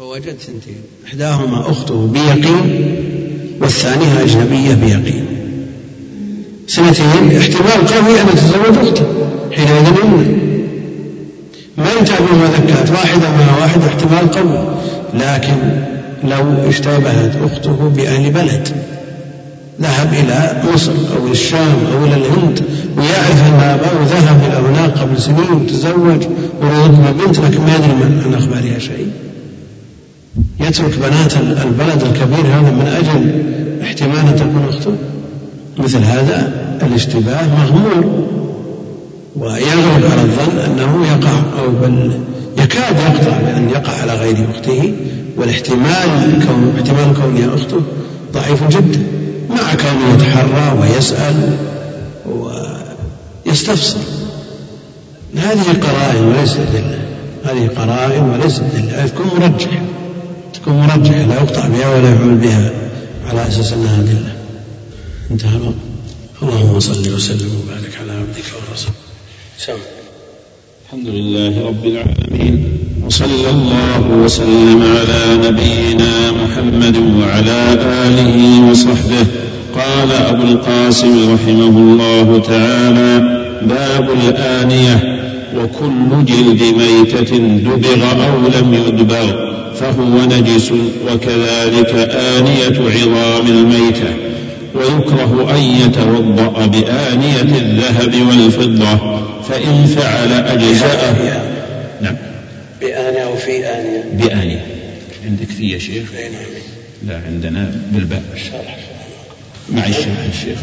فوجد ثنتين. إحداهما أخته بيقين والثانية أجنبية بيقين. سنتين احتمال قوي أن تتزوج أخته حينئذ يمنع ما بهما ذكات واحدة مع واحد احتمال قوي. لكن لو اشتبهت أخته بأهل بلد ذهب إلى مصر أو الشام أو إلى الهند ويعرف أن أباه ذهب إلى هناك قبل سنين وتزوج ورزق بنت لكن ما يدري عن أخبارها شيء. يترك بنات البلد الكبير هذا من أجل احتمال أن تكون أخته؟ مثل هذا الاشتباه مغمور. ويغلب على الظن أنه يقع أو بل يكاد يقطع بأن يقع على غير أخته والاحتمال كون احتمال كونها أخته ضعيف جدا. مع كونه يتحرى ويسأل ويستفسر. هذه قرائن وليست أدلة هذه قرائن وليست أدلة تكون مرجحة تكون مرجحة لا يقطع بها ولا يعمل بها على أساس أنها أدلة. انتهى الوقت اللهم صل وسلم وبارك على عبدك ورسولك. سم الحمد لله رب العالمين وصلى الله وسلم على نبينا محمد وعلى آله وصحبه. قال أبو القاسم رحمه الله تعالى باب الآنية. وكل جلد ميتة دبغ أو لم يدبغ فهو نجس وكذلك آنية عظام الميتة. ويكره أن يتوضأ بآنية الذهب والفضة فإن فعل أجزاءه. نعم. بآنية أو في آنية. بآنية. عندك في يا شيخ؟ نعم. لا عندنا بالباء. مع الشرح الشيخ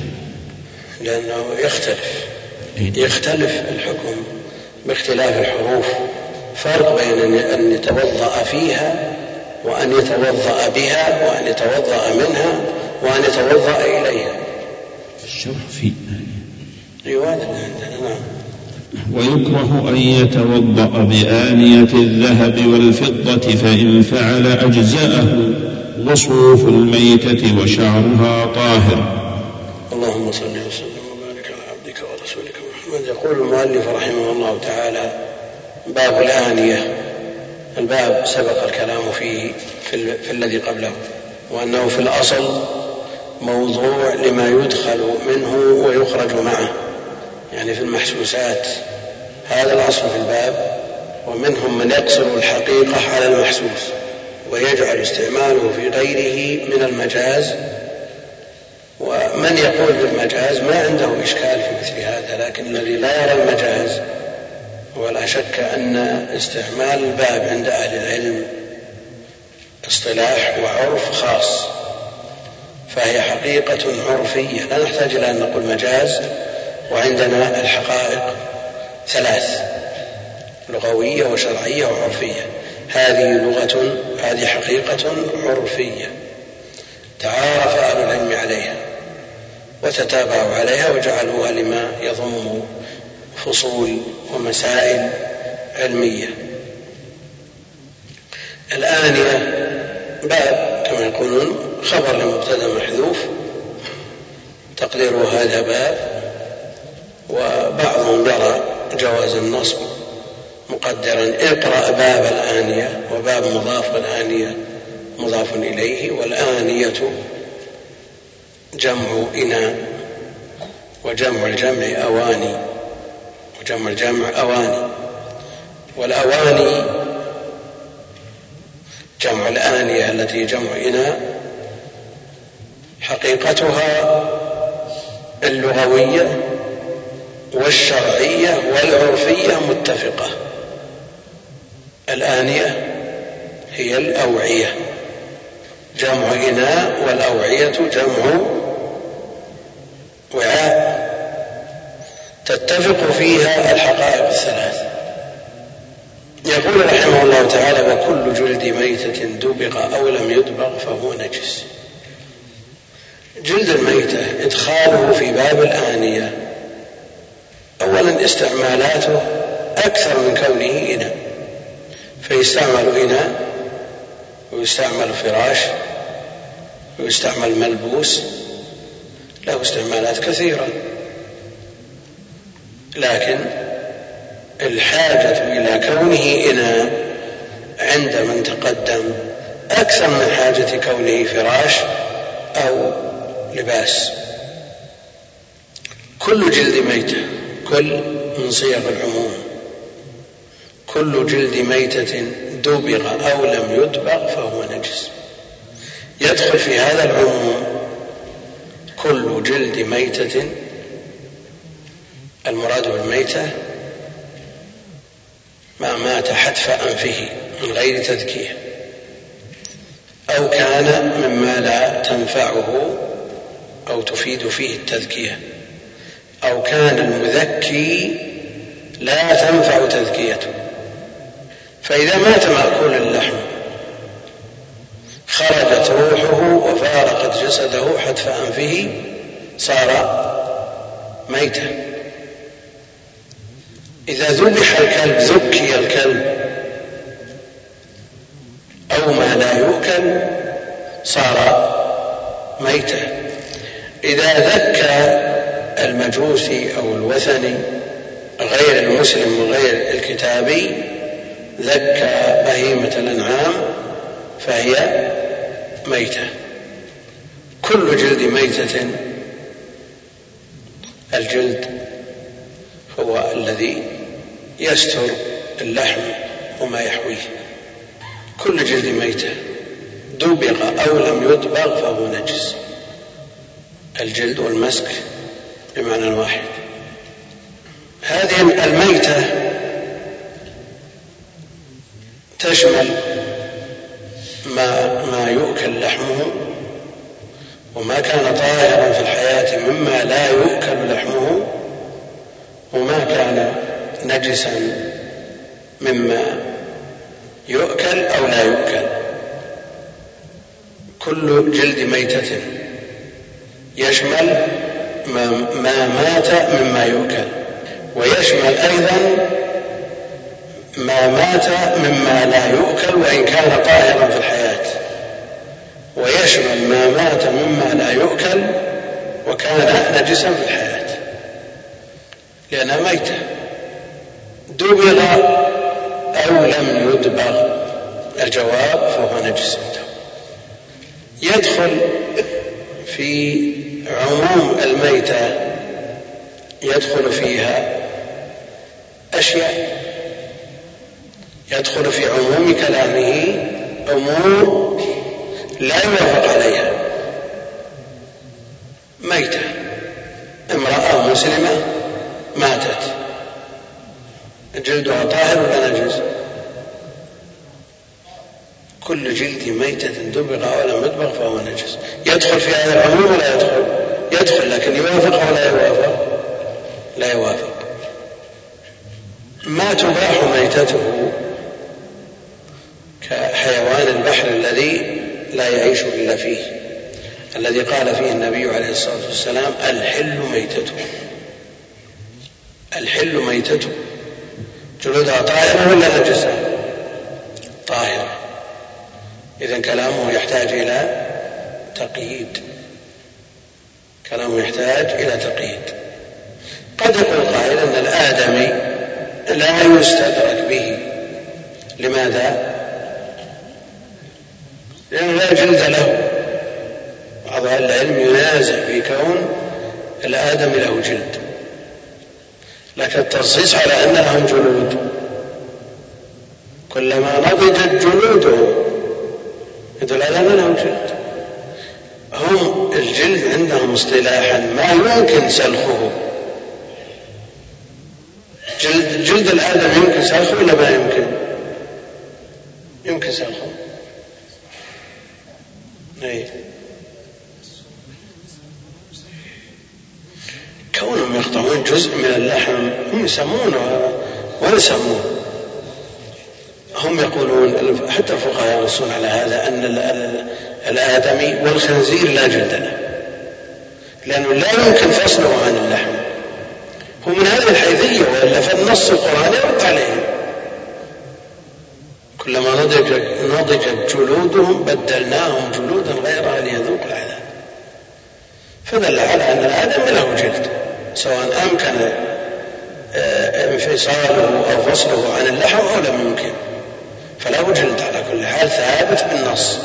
لأنه يختلف. إيه؟ يختلف الحكم. باختلاف الحروف فرق بين أن يتوضأ فيها وأن يتوضأ بها وأن يتوضأ منها وأن يتوضأ إليها. الشرح في نعم. ويكره أن يتوضأ بآنية الذهب والفضة فإن فعل أجزأه وصوف الميتة وشعرها طاهر. اللهم صل وسلم. يقول المؤلف رحمه الله تعالى باب الآنية الباب سبق الكلام فيه في, في الذي قبله وأنه في الأصل موضوع لما يدخل منه ويخرج معه يعني في المحسوسات. هذا الأصل في الباب ومنهم من يقصر الحقيقة على المحسوس ويجعل استعماله في غيره من المجاز ومن يقول بالمجاز ما عنده إشكال في مثل هذا لكن الذي لا يرى المجاز ولا شك أن استعمال الباب عند أهل العلم اصطلاح وعرف خاص فهي حقيقة عرفية. لا نحتاج إلى أن نقول مجاز وعندنا الحقائق ثلاث لغوية وشرعية وعرفية. هذه لغة هذه حقيقة عرفية. تعارف وتتابعوا عليها وجعلوها لما يضم فصول ومسائل علمية. الآنية باب كما يقولون خبر لمبتدأ محذوف. تقديره هذا باب وبعضهم يرى جواز النصب مقدرا. اقرأ باب الآنية وباب مضاف الآنية مضاف إليه والآنية جمع إناء وجمع الجمع أواني وجمع الجمع أواني. والأواني جمع الآنية التي جمع إناء. حقيقتها اللغوية والشرعية والعرفية متفقة. الآنية هي الأوعية. جمع إناء والأوعية جمع وعاء. تتفق فيها الحقائق الثلاث. يقول رحمه الله تعالى وكل جلد ميتة دبغ أو لم يدبغ فهو نجس. جلد الميتة إدخاله في باب الآنية أولا استعمالاته أكثر من كونه إناء. فيستعمل إناء ويستعمل فراش ويستعمل ملبوس له استعمالات كثيرة. لكن الحاجة إلى كونه إناء عند من تقدم أكثر من حاجة كونه فراش أو لباس. كل جلد ميتة كل من صيغ العموم. كل جلد ميتة دبغ أو لم يدبغ فهو نجس. يدخل في هذا العموم كل جلد ميتة. المراد بالميتة ما مات حتف أنفه من غير تذكية أو كان مما لا تنفعه أو تفيد فيه التذكية أو كان المذكي لا تنفع تذكيته. فإذا مات مأكول اللحم خرجت روحه وفارقت جسده حتف أنفه صار ميتا. إذا ذبح الكلب ذكي الكلب أو ما لا يؤكل صار ميتا. إذا ذكى المجوسي أو الوثني غير المسلم وغير الكتابي ذكى بهيمة الأنعام فهي ميتة. كل جلد ميتة الجلد هو الذي يستر اللحم وما يحويه. كل جلد ميتة. دبغ أو لم يدبغ فهو نجس. الجلد والمسك بمعنى واحد. هذه الميتة تشمل ما ما يؤكل لحمه وما كان طاهرا في الحياة مما لا يؤكل لحمه وما كان نجسا مما يؤكل أو لا يؤكل. كل جلد ميتة يشمل ما مات مما يؤكل. ويشمل أيضا ما مات مما لا يؤكل وإن كان طاهرا في الحياة. ويشمل ما مات مما لا يؤكل وكان نجسا في الحياة. لأنها ميتة. دبغ أو لم يدبغ الجواب فهو نجس. يدخل في عموم الميتة. يدخل فيها أشياء. يدخل في عموم كلامه أمور لا يوافق عليها. ميتة. امرأة مسلمة ماتت. جلدها طاهر ولا نجس كل جلد ميتة دبغ ولم يدبغ فهو نجس يدخل في هذا العموم ولا يدخل؟ يدخل لكن يوافق ولا يوافق؟ لا يوافق. ما تباح ميتته؟ كحيوان البحر الذي لا يعيش إلا فيه. الذي قال فيه النبي عليه الصلاة والسلام الحل ميتته. الحل ميتته. جلودها طاهرة ولا نجسة؟ طاهرة إذا كلامه يحتاج إلى تقييد. كلامه يحتاج إلى تقييد. قد يقول قائل أن الآدمي لا يستدرك به. لماذا؟ لأنه لا جلد له. بعض أهل العلم ينازع في كون الآدم له جلد. لكن التنصيص على أن لهم جلود كلما نضجت جلودهم يدل على أن لهم جلد. هم الجلد عندهم اصطلاحا ما يمكن سلخه. جلد جلد الآدم يمكن سلخه ولا ما يمكن؟ يمكن سلخه. أي كونهم يقطعون جزء من اللحم هم يسمونه ولا يسمون. هم يقولون حتى الفقهاء ينصون على هذا أن الآدمي والخنزير لا جلد له. لأنه لا يمكن فصله عن اللحم. هو من هذه الحيثية وإلا فالنص القرآني يرد عليهم كلما نضجت نضجت جلودهم بدلناهم جلودا غيرها ليذوقوا العذاب. فدل على أن الآدم له جلد سواء أمكن آه، انفصاله أو فصله عن اللحم أو لم يمكن فله جلد على كل حال ثابت بالنص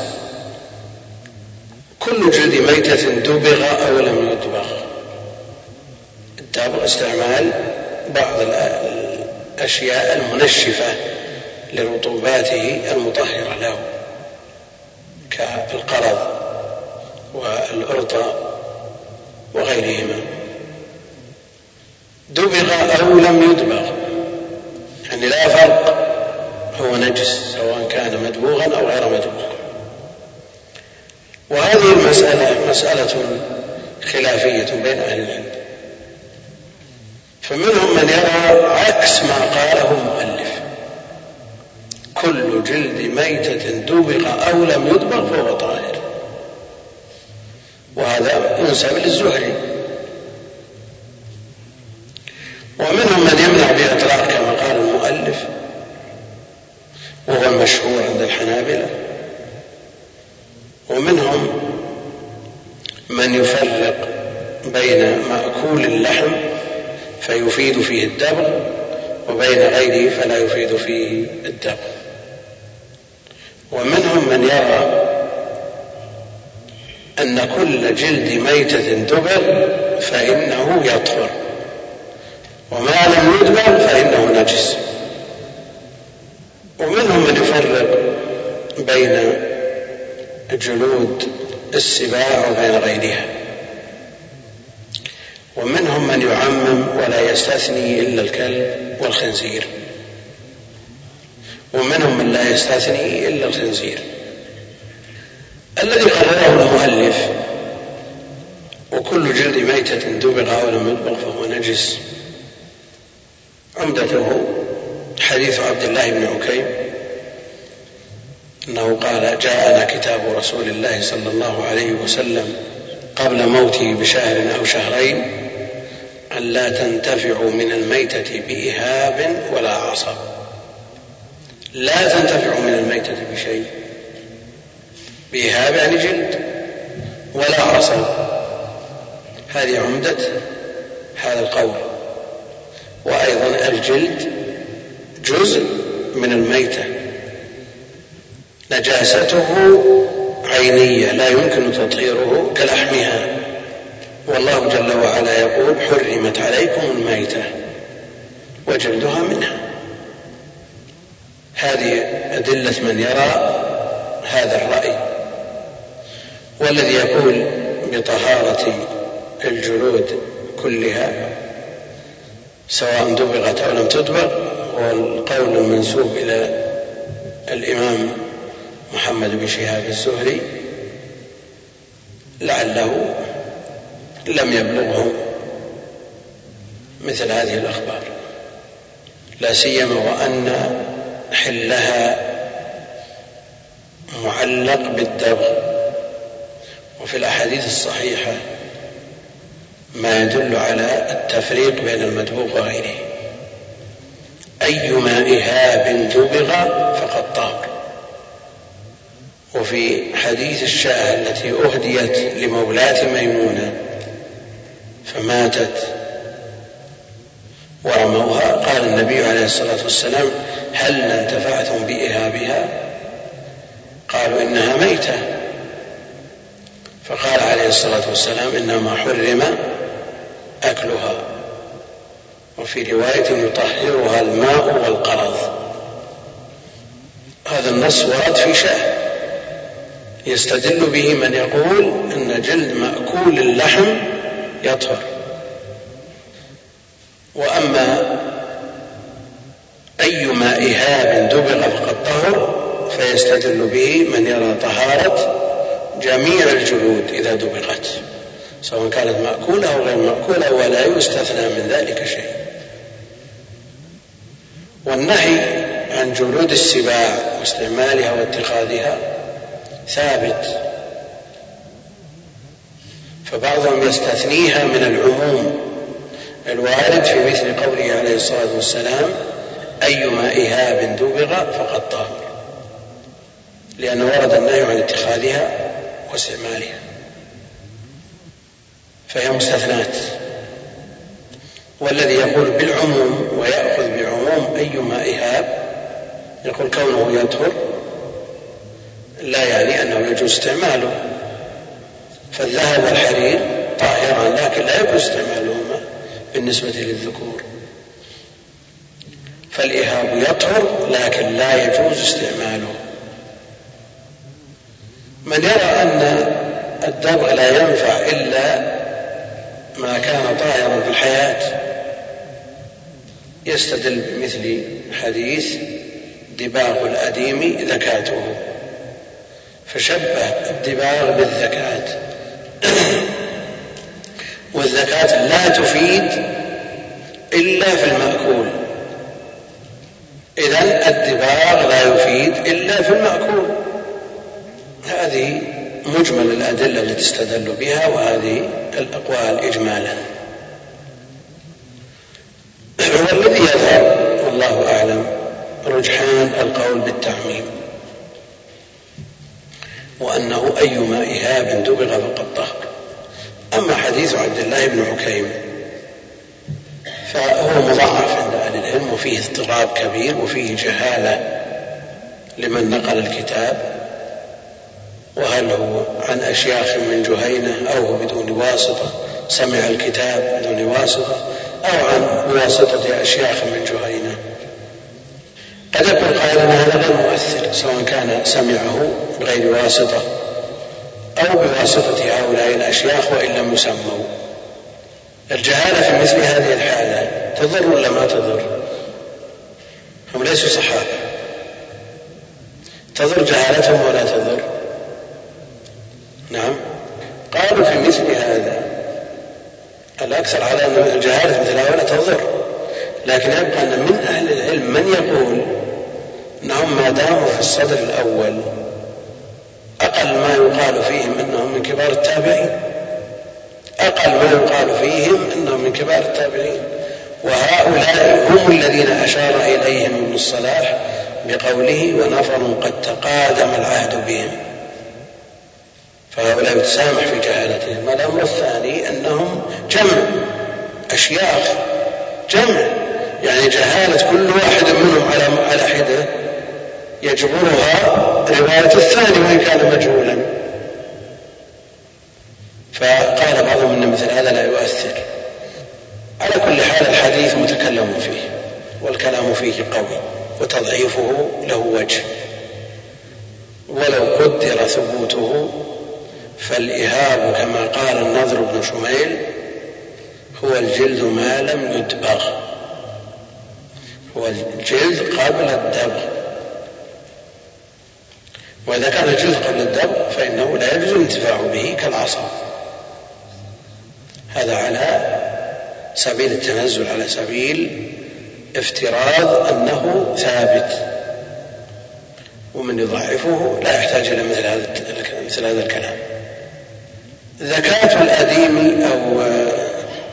كل جلد ميتة دبغ أو لم يدبغ الدبغ استعمال بعض الأشياء المنشفة. لرطوباته المطهرة له كالقرض والأرطى وغيرهما. دبغ أو لم يدبغ يعني لا فرق هو نجس سواء كان مدبوغا أو غير مدبوغ وهذه المسألة مسألة خلافية بين أهل العلم. فمنهم من يرى عكس ما قاله المؤلف كل جلد ميتة دبغ أو لم يدبغ فهو طاهر. وهذا ينسب للزهري ومنهم من يمنع بإطلاق كما قال المؤلف وهو المشهور عند الحنابلة. ومنهم من يفرق بين مأكول اللحم فيفيد فيه الدبغ وبين غيره فلا يفيد فيه الدبغ. ومنهم من يرى أن كل جلد ميتة دبر فإنه يطهر وما لم يدبر فإنه نجس. ومنهم من يفرق بين جلود السباع وبين غيرها. ومنهم من يعمم ولا يستثني إلا الكلب والخنزير. ومنهم من لا يستثني إلا الخنزير. الذي قرره المؤلف وكل جلد ميتة دبغ أو لم يدبغ فهو نجس عمدته حديث عبد الله بن عكيم أنه قال جاءنا كتاب رسول الله صلى الله عليه وسلم قبل موته بشهر أو شهرين أن لا تنتفعوا من الميتة بإهاب ولا عصب. لا تنتفع من الميتة بشيء. بإهاب يعني جلد. ولا عصب هذه عمدة هذا القول. وأيضا الجلد جزء من الميتة. نجاسته عينية. لا يمكن تطهيره كلحمها. والله جل وعلا يقول حرمت عليكم الميتة. وجلدها منها. هذه أدلة من يرى هذا الرأي والذي يقول بطهارة الجلود كلها سواء دبغت أو لم تدبغ هو القول المنسوب إلى الإمام محمد بن شهاب الزهري لعله لم يبلغه مثل هذه الأخبار لا سيما وأن حلها معلق بالدبغ وفي الأحاديث الصحيحة ما يدل على التفريق بين المدبوغ وغيره. أيما إهاب دبغ فقد طهر وفي حديث الشاة التي أهديت لمولاة ميمونة فماتت ورموها قال النبي عليه الصلاة والسلام هل انتفعتم بإهابها قالوا إنها ميتة. فقال عليه الصلاة والسلام إنما حرم أكلها. وفي رواية يطهرها الماء والقرض. هذا النص ورد في شاه يستدل به من يقول أن جلد مأكول اللحم يطهر. وأما أيما إهاب دبغ فقد طهر فيستدل به من يرى طهارة جميع الجلود إذا دبغت سواء كانت مأكولة أو غير مأكولة ولا يستثنى من ذلك شيء. والنهي عن جلود السباع واستعمالها واتخاذها ثابت. فبعضهم يستثنيها من العموم. الوارد في مثل قوله عليه الصلاة والسلام أيما إهاب دبغ فقد طهر لأنه ورد النهي عن اتخاذها واستعمالها. فهي مستثنات. والذي يقول بالعموم ويأخذ بعموم أيما إهاب يقول كونه يطهر لا يعني أنه يجوز استعماله. فالذهب والحرير طاهران لكن لا يجوز استعمالهما. بالنسبة للذكور. فالإهاب يطهر لكن لا يجوز استعماله. من يرى أن الدبغ لا ينفع إلا ما كان طاهرا في الحياة يستدل بمثل حديث دباغ الأديم ذكاته فشبه الدباغ بالذكاة والزكاة لا تفيد إلا في المأكول. إذا الدباغ لا يفيد إلا في المأكول. هذه مجمل الأدلة التي استدلوا بها وهذه الأقوال إجمالا. والذي يظهر والله أعلم رجحان القول بالتعميم وأنه أيما إهاب دبغ فقد طهر أما حديث عبد الله بن حكيم فهو مضاعف عند أهل العلم وفيه اضطراب كبير وفيه جهالة لمن نقل الكتاب. وهل هو عن أشياخ من جهينة أو هو بدون واسطة سمع الكتاب بدون واسطة أو عن واسطة أشياخ من جهينة. قد يكون قائلا هذا غير مؤثر سواء كان سمعه بغير واسطة. أو بواسطة هؤلاء الأشياخ وإن لم يسموا الجهالة في مثل هذه الحالة تضر ولا ما تضر؟ هم ليسوا صحابة تضر جهالتهم ولا تضر؟ نعم قالوا في مثل هذا الأكثر على أن الجهالة مثل هؤلاء تضر لكن يبقى أن من أهل العلم من يقول أنهم ما داموا في الصدر الأول أقل ما يقال فيهم أنهم من كبار التابعين. أقل ما يقال فيهم أنهم من كبار التابعين. وهؤلاء هم الذين أشار إليهم ابن الصلاح بقوله ونفر قد تقادم العهد بهم. فهؤلاء يتسامح في جهالتهم. الأمر الثاني أنهم جمع أشياخ جمع. يعني جهالة كل واحد منهم على حدة. يجبرها رواية الثاني وإن كان مجهولا. فقال بعضهم أن مثل هذا لا يؤثر. على كل حال الحديث متكلم فيه والكلام فيه قوي وتضعيفه له وجه. ولو قدر ثبوته فالإهاب كما قال النضر بن شميل هو الجلد ما لم يدبغ. هو الجلد قبل الدبغ. وإذا كان الجلد قبل الدبغ فإنه لا يجوز الانتفاع به كالعصا. هذا على سبيل التنزل على سبيل افتراض أنه ثابت. ومن يضعفه لا يحتاج إلى مثل هذا مثل هذا الكلام. زكاة الأديم أو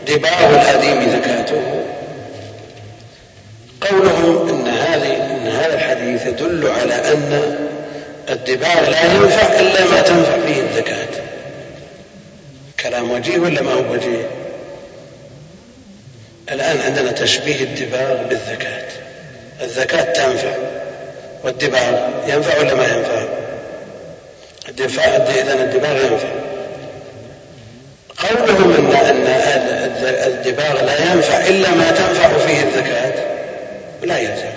دباغ الأديم زكاته. قولهم إن هذه إن هذا الحديث يدل على أن الدباغ لا ينفع إلا ما تنفع فيه الزكاة. كلام وجيه ولا ما هو وجيه؟ الآن عندنا تشبيه الدباغ بالزكاة. الزكاة تنفع والدباغ ينفع ولا ما ينفع؟ الدفاع إذا الدباغ ينفع. قولهم أن ان الدباغ لا ينفع إلا ما تنفع فيه الزكاة لا يلزم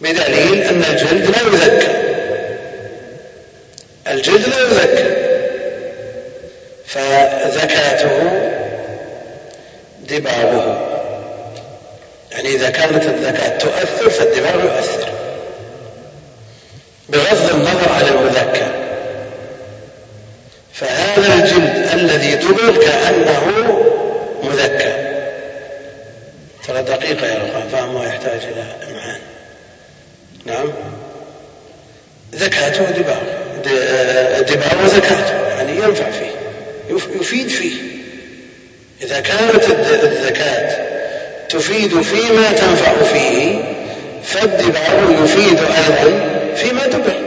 بدليل أن الجلد لا يذكى الجلد لا يذكى فزكاته دباغه يعني إذا كانت الزكاه تؤثر فالدباغ يؤثر. بغض النظر عن المذكى فهذا الجلد الذي دبل كأنه مذكى ترى دقيقة يا أخوان فهمه يحتاج إلى إمعان نعم. زكاته دباغ دباغ زكاته يعني ينفع فيه. يفيد فيه. إذا كانت الزكاة تفيد فيما تنفع فيه فالدباغ يفيد أيضا فيما دبر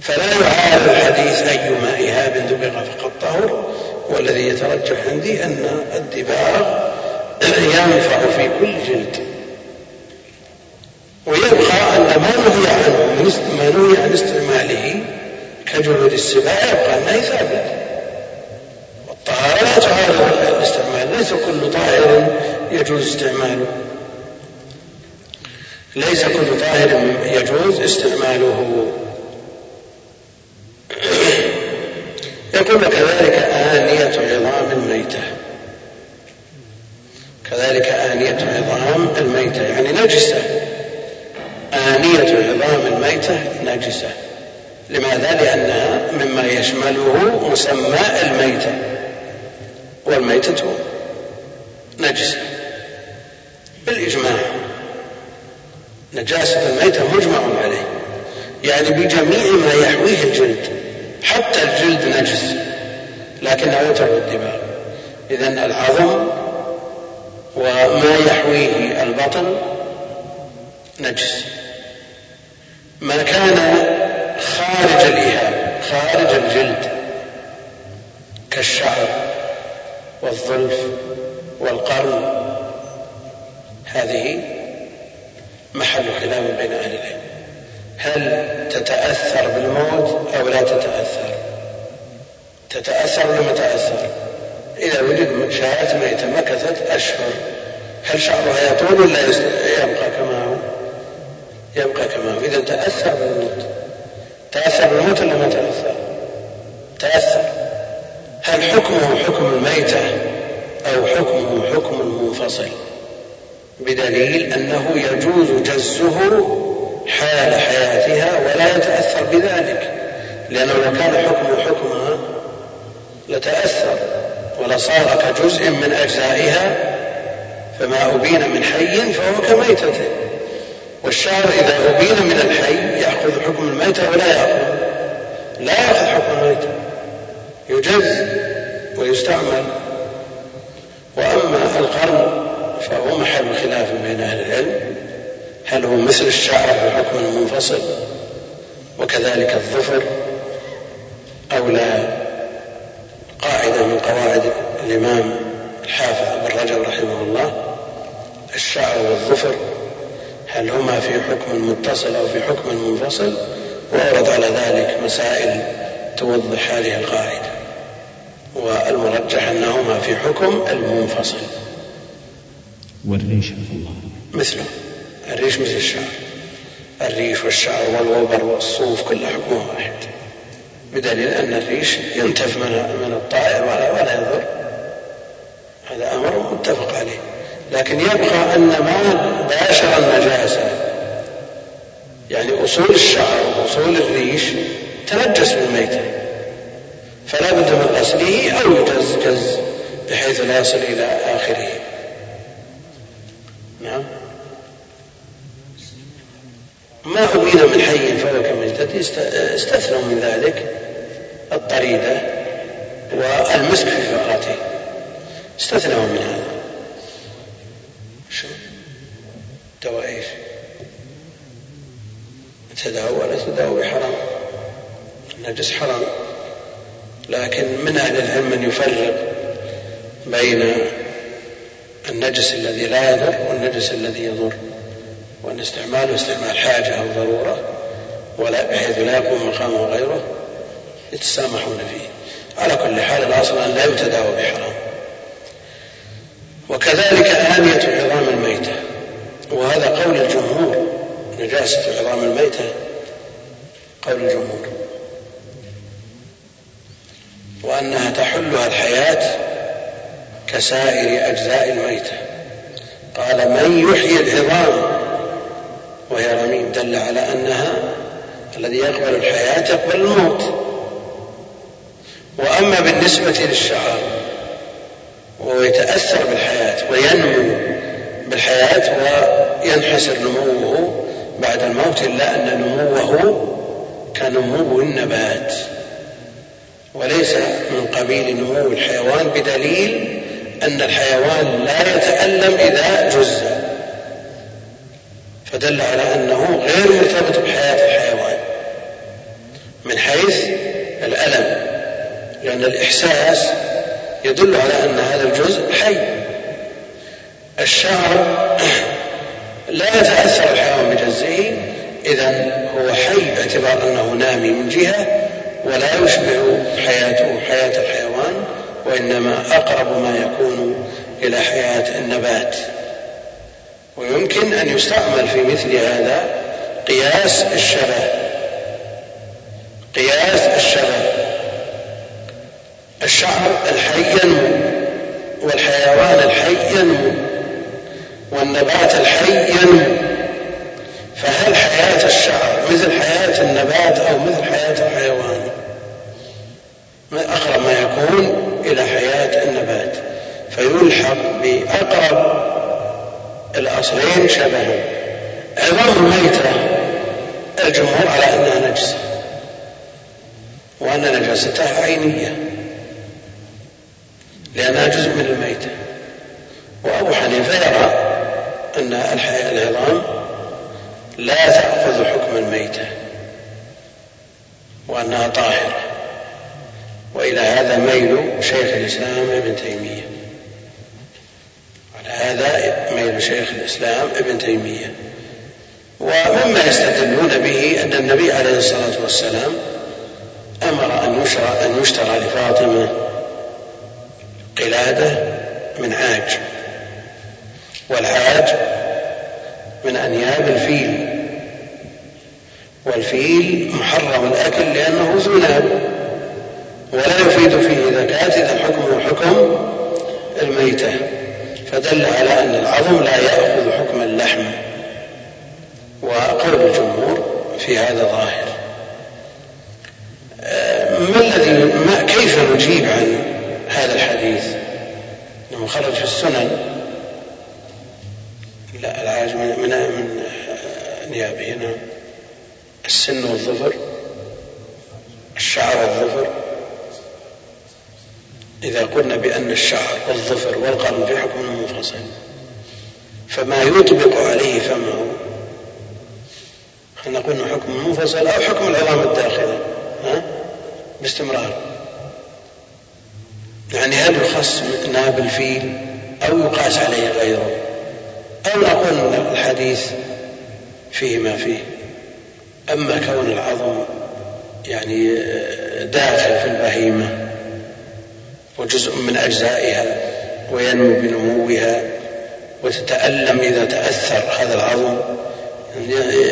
فلا يعارض الحديث أيما إهاب دبغ فقد طهر. والذي يترجح عندي أن الدباغ ينفع في كل جلد. ويبقى أن ما نهي عنه ما نهي عن استعماله كجلود السباع يبقى أنه ثابت والطهارة لا تعارض الاستعمال ليس كل طاهر يجوز استعماله. ليس كل طاهر يجوز استعماله. يقول كذلك آنية عظام الميتة. كذلك آنية عظام الميتة يعني نجسة. آنية عظام الميتة نجسة لماذا؟ لأنها مما يشمله مسمى الميتة. والميتة نجسة بالإجماع. نجاسة الميتة مجمع عليه. يعني بجميع ما يحويه الجلد. حتى الجلد نجس. لكنه يترك الدماغ إذا العظم وما يحويه البطن نجس. ما كان خارج الإهاب خارج الجلد كالشعر والظلف والقرن. هذه محل خلاف بين أهل العلم. هل تتأثر بالموت أو لا تتأثر؟ تتأثر ولا ما تأثر؟ إذا وجد شاة ميتة مكثت أشهر هل شعرها يطول ولا يبقى كما يبقى كما هو إذا تأثر بالموت. تأثر بالموت ولا ما تأثر؟ تأثر. هل حكمه حكم الميتة أو حكمه حكم المنفصل؟ بدليل أنه يجوز جزه حال حياتها ولا يتأثر بذلك. لأنه لو كان حكمه حكمها لتأثر ولصار كجزء من أجزائها فما أبين من حي فهو كميتته والشعر إذا أبين من الحي يأخذ حكم الميتة ولا يأخذ. لا يأخذ حكم الميتة يجز ويستعمل. وأما القرن فهو محل خلاف بين أهل العلم. هل هو مثل الشعر بحكم منفصل وكذلك الظفر؟ أو لا؟ قاعدة من قواعد الإمام الحافظ ابن رجب رحمه الله الشعر والظفر هل هما في حكم متصل أو في حكم منفصل؟ وأورد على ذلك مسائل توضح هذه القاعدة. والمرجح أنهما في حكم المنفصل. والريش الله. مثله. الريش مثل الشعر. الريش والشعر والوبر والصوف كل حكمه واحد. بدليل أن الريش ينتف من الطائر ولا يضر. هذا أمر متفق عليه. لكن يبقى أن ما باشر النجاسة يعني أصول الشعر وأصول الريش تنجس بالميتة فلا بد من غسله أو يجز جز بحيث لا يصل إلى آخره. نعم. ما أبين من حي فهو كميتة استثنوا من ذلك الطريدة والمسك في فقرته. استثنوا من هذا إيش تداوى ولا تداوى بحرام. النجس حرام. لكن من أهل العلم من يفرق بين النجس الذي لا يضر والنجس الذي يضر؟ وأن استعماله استعمال حاجة أو ضرورة ولا بحيث لا يقوم مقامه غيره يتسامحون فيه. على كل حال الأصل أن لا يتداوى بحرام. وكذلك آنية عظام الميتة. وهذا قول الجمهور نجاسة عظام الميتة قول الجمهور. وأنها تحلها الحياة كسائر أجزاء الميتة. قال من يحيي العظام وهي رميم دل على أنها الذي يقبل الحياة يقبل الموت. وأما بالنسبة للشعر وهو يتأثر بالحياة وينمو بالحياة وينحسر نموه بعد الموت إلا أن نموه كنمو النبات. وليس من قبيل نمو الحيوان بدليل أن الحيوان لا يتألم إذا جز. فدل على أنه غير مرتبط بحياة الحيوان من حيث الألم لأن الإحساس يدل على أن هذا الجزء حي. الشعر لا يتأثر الحيوان بجزه إذا هو حي باعتبار أنه نامي من جهة ولا يشبه حياته حياة الحيوان وإنما أقرب ما يكون إلى حياة النبات. ويمكن أن يستعمل في مثل هذا قياس الشبه. قياس الشبه. الشعر الحي ينمو والحيوان الحي ينمو. والنبات الحي ينمو فهل حياة الشعر مثل حياة النبات أو مثل حياة الحيوان؟ أقرب ما يكون إلى حياة النبات. فيلحق بأقرب الأصلين شبها عظام الميتة الجمهور على أنها نجسة وأن نجاستها عينية لأنها جزء من الميتة. وأبو حنيفة يرى أن العظام لا تأخذ حكم الميتة وأنها طاهرة. وإلى هذا ميل شيخ الإسلام ابن تيمية. على هذا ميل شيخ الإسلام ابن تيمية. ومما يستدلون به أن النبي عليه الصلاة والسلام أمر أن يشرى أن يشترى لفاطمة قلادة من عاج. والعاج من أنياب الفيل. والفيل محرم الأكل لأنه ذو ناب ولا يفيد فيه زكاة إذا حكمه حكم الميتة. فدل على أن العظم لا يأخذ حكم اللحم. وقول الجمهور في هذا ظاهر. ما الذي ما كيف نجيب عن هذا الحديث؟ انه خرج في السنن لا العاج من من, من نيابه هنا السن والظفر الشعر والظفر. إذا قلنا بأن الشعر والظفر والقرن في حكم منفصل فما يطبق عليه فمه هل نقول حكم منفصل أو حكم العظام الداخلة ها؟ باستمرار. يعني هل يخص ناب الفيل أو يقاس عليه غيره؟ أو نقول الحديث فيه ما فيه. أما كون العظم يعني داخل في البهيمة وجزء من أجزائها وينمو بنموها وتتألم إذا تأثر هذا العظم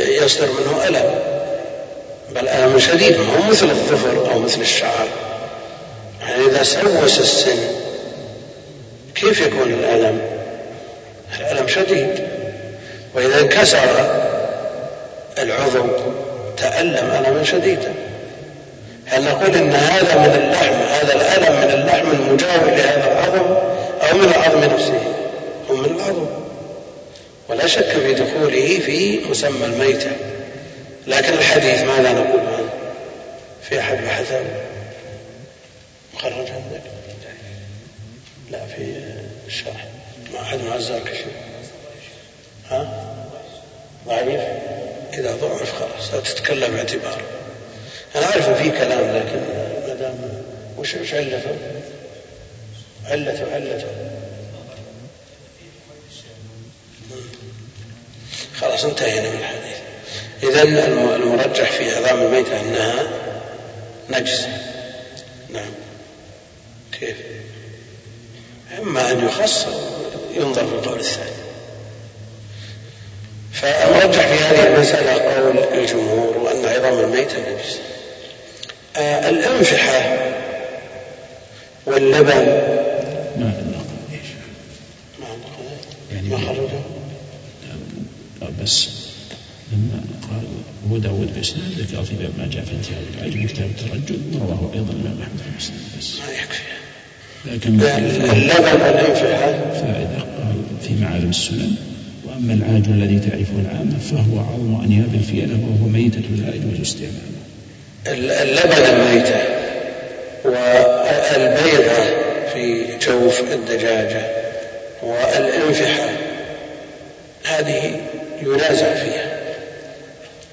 يصدر منه ألم. بل ألم شديد ما هو مثل الظفر أو مثل الشعر. يعني إذا سوس السن كيف يكون الألم؟ الألم شديد. وإذا انكسر العضو تألم ألما شديدا هل نقول إن هذا من اللحم هذا الألم من اللحم المجاور لهذا العظم أو من العظم نفسه؟ هو من العظم ولا شك في دخوله في مسمى الميتة. لكن الحديث ماذا نقول عنه؟ في أحد بحثه مخرج عندك لا في الشرح. ما أحد معزر كشف ها؟ ضعيف إذا ضعف خلاص لا تتكلم باعتباره أنا أعرف في كلام لكن ما دام وش وش علته؟ علته علته. خلاص انتهينا من الحديث. إذا المرجح في عظام الميتة أنها نجس. نعم. كيف؟ إما أن يخص ينظر في القول الثاني. فالمرجح في هذه المسألة قول الجمهور وأن عظام الميتة نجس آه الأنفحة واللبن. ما يعني ما خرجه بس لما قال أبو داود بإسناد ذكر في باب ما جاء في انتهاء العجم كتاب الترجل ورواه أيضا الإمام أحمد المسند بس. ما يكفي. لكن اللبن والأنفحة فائدة قال في معالم السنن وأما العاج الذي تعرفه العامة فهو عظم أنياب الفيلة وهو ميتة لا يجوز استعماله. اللبن الميتة والبيضة في جوف الدجاجة والانفحة هذه ينازع فيها.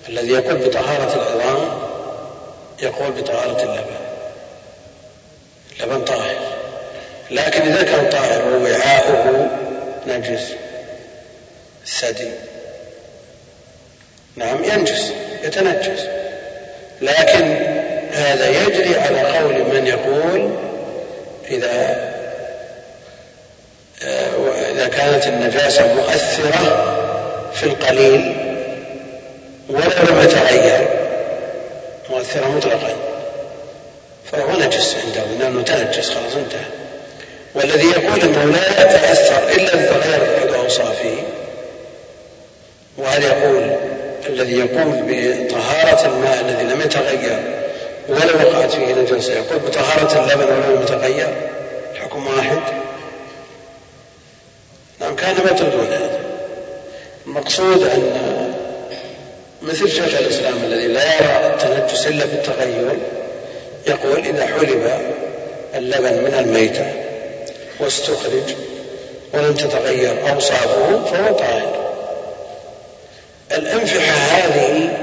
الذي يقول بطهارة العظام يقول بطهارة اللبن. اللبن طاهر. لكن إذا كان طاهر ووعاؤه نجس. الثدي. نعم ينجس يتنجس. لكن هذا يجري على قول من يقول إذا آه، إذا كانت النجاسة مؤثرة في القليل ولو لم يتغير. مؤثرة مطلقا. فهو نجس عنده لأنه تنجس خلاص انتهى. والذي يقول إنه لا يتأثر إلا بتغير احد اوصافه وهل يقول الذي يقول بطهارة الماء الذي لم يتغير ولو وقعت فيه نجاسة يقول بطهارة اللبن ولو لم يتغير حكم واحد. نعم كان يبطلون هذا. المقصود أن مثل شيخ الإسلام الذي لا يرى التنجس إلا بالتغير يقول إذا حلب اللبن من الميتة واستخرج ولم تتغير أوصافه فهو طاهر. الأنفحة هذه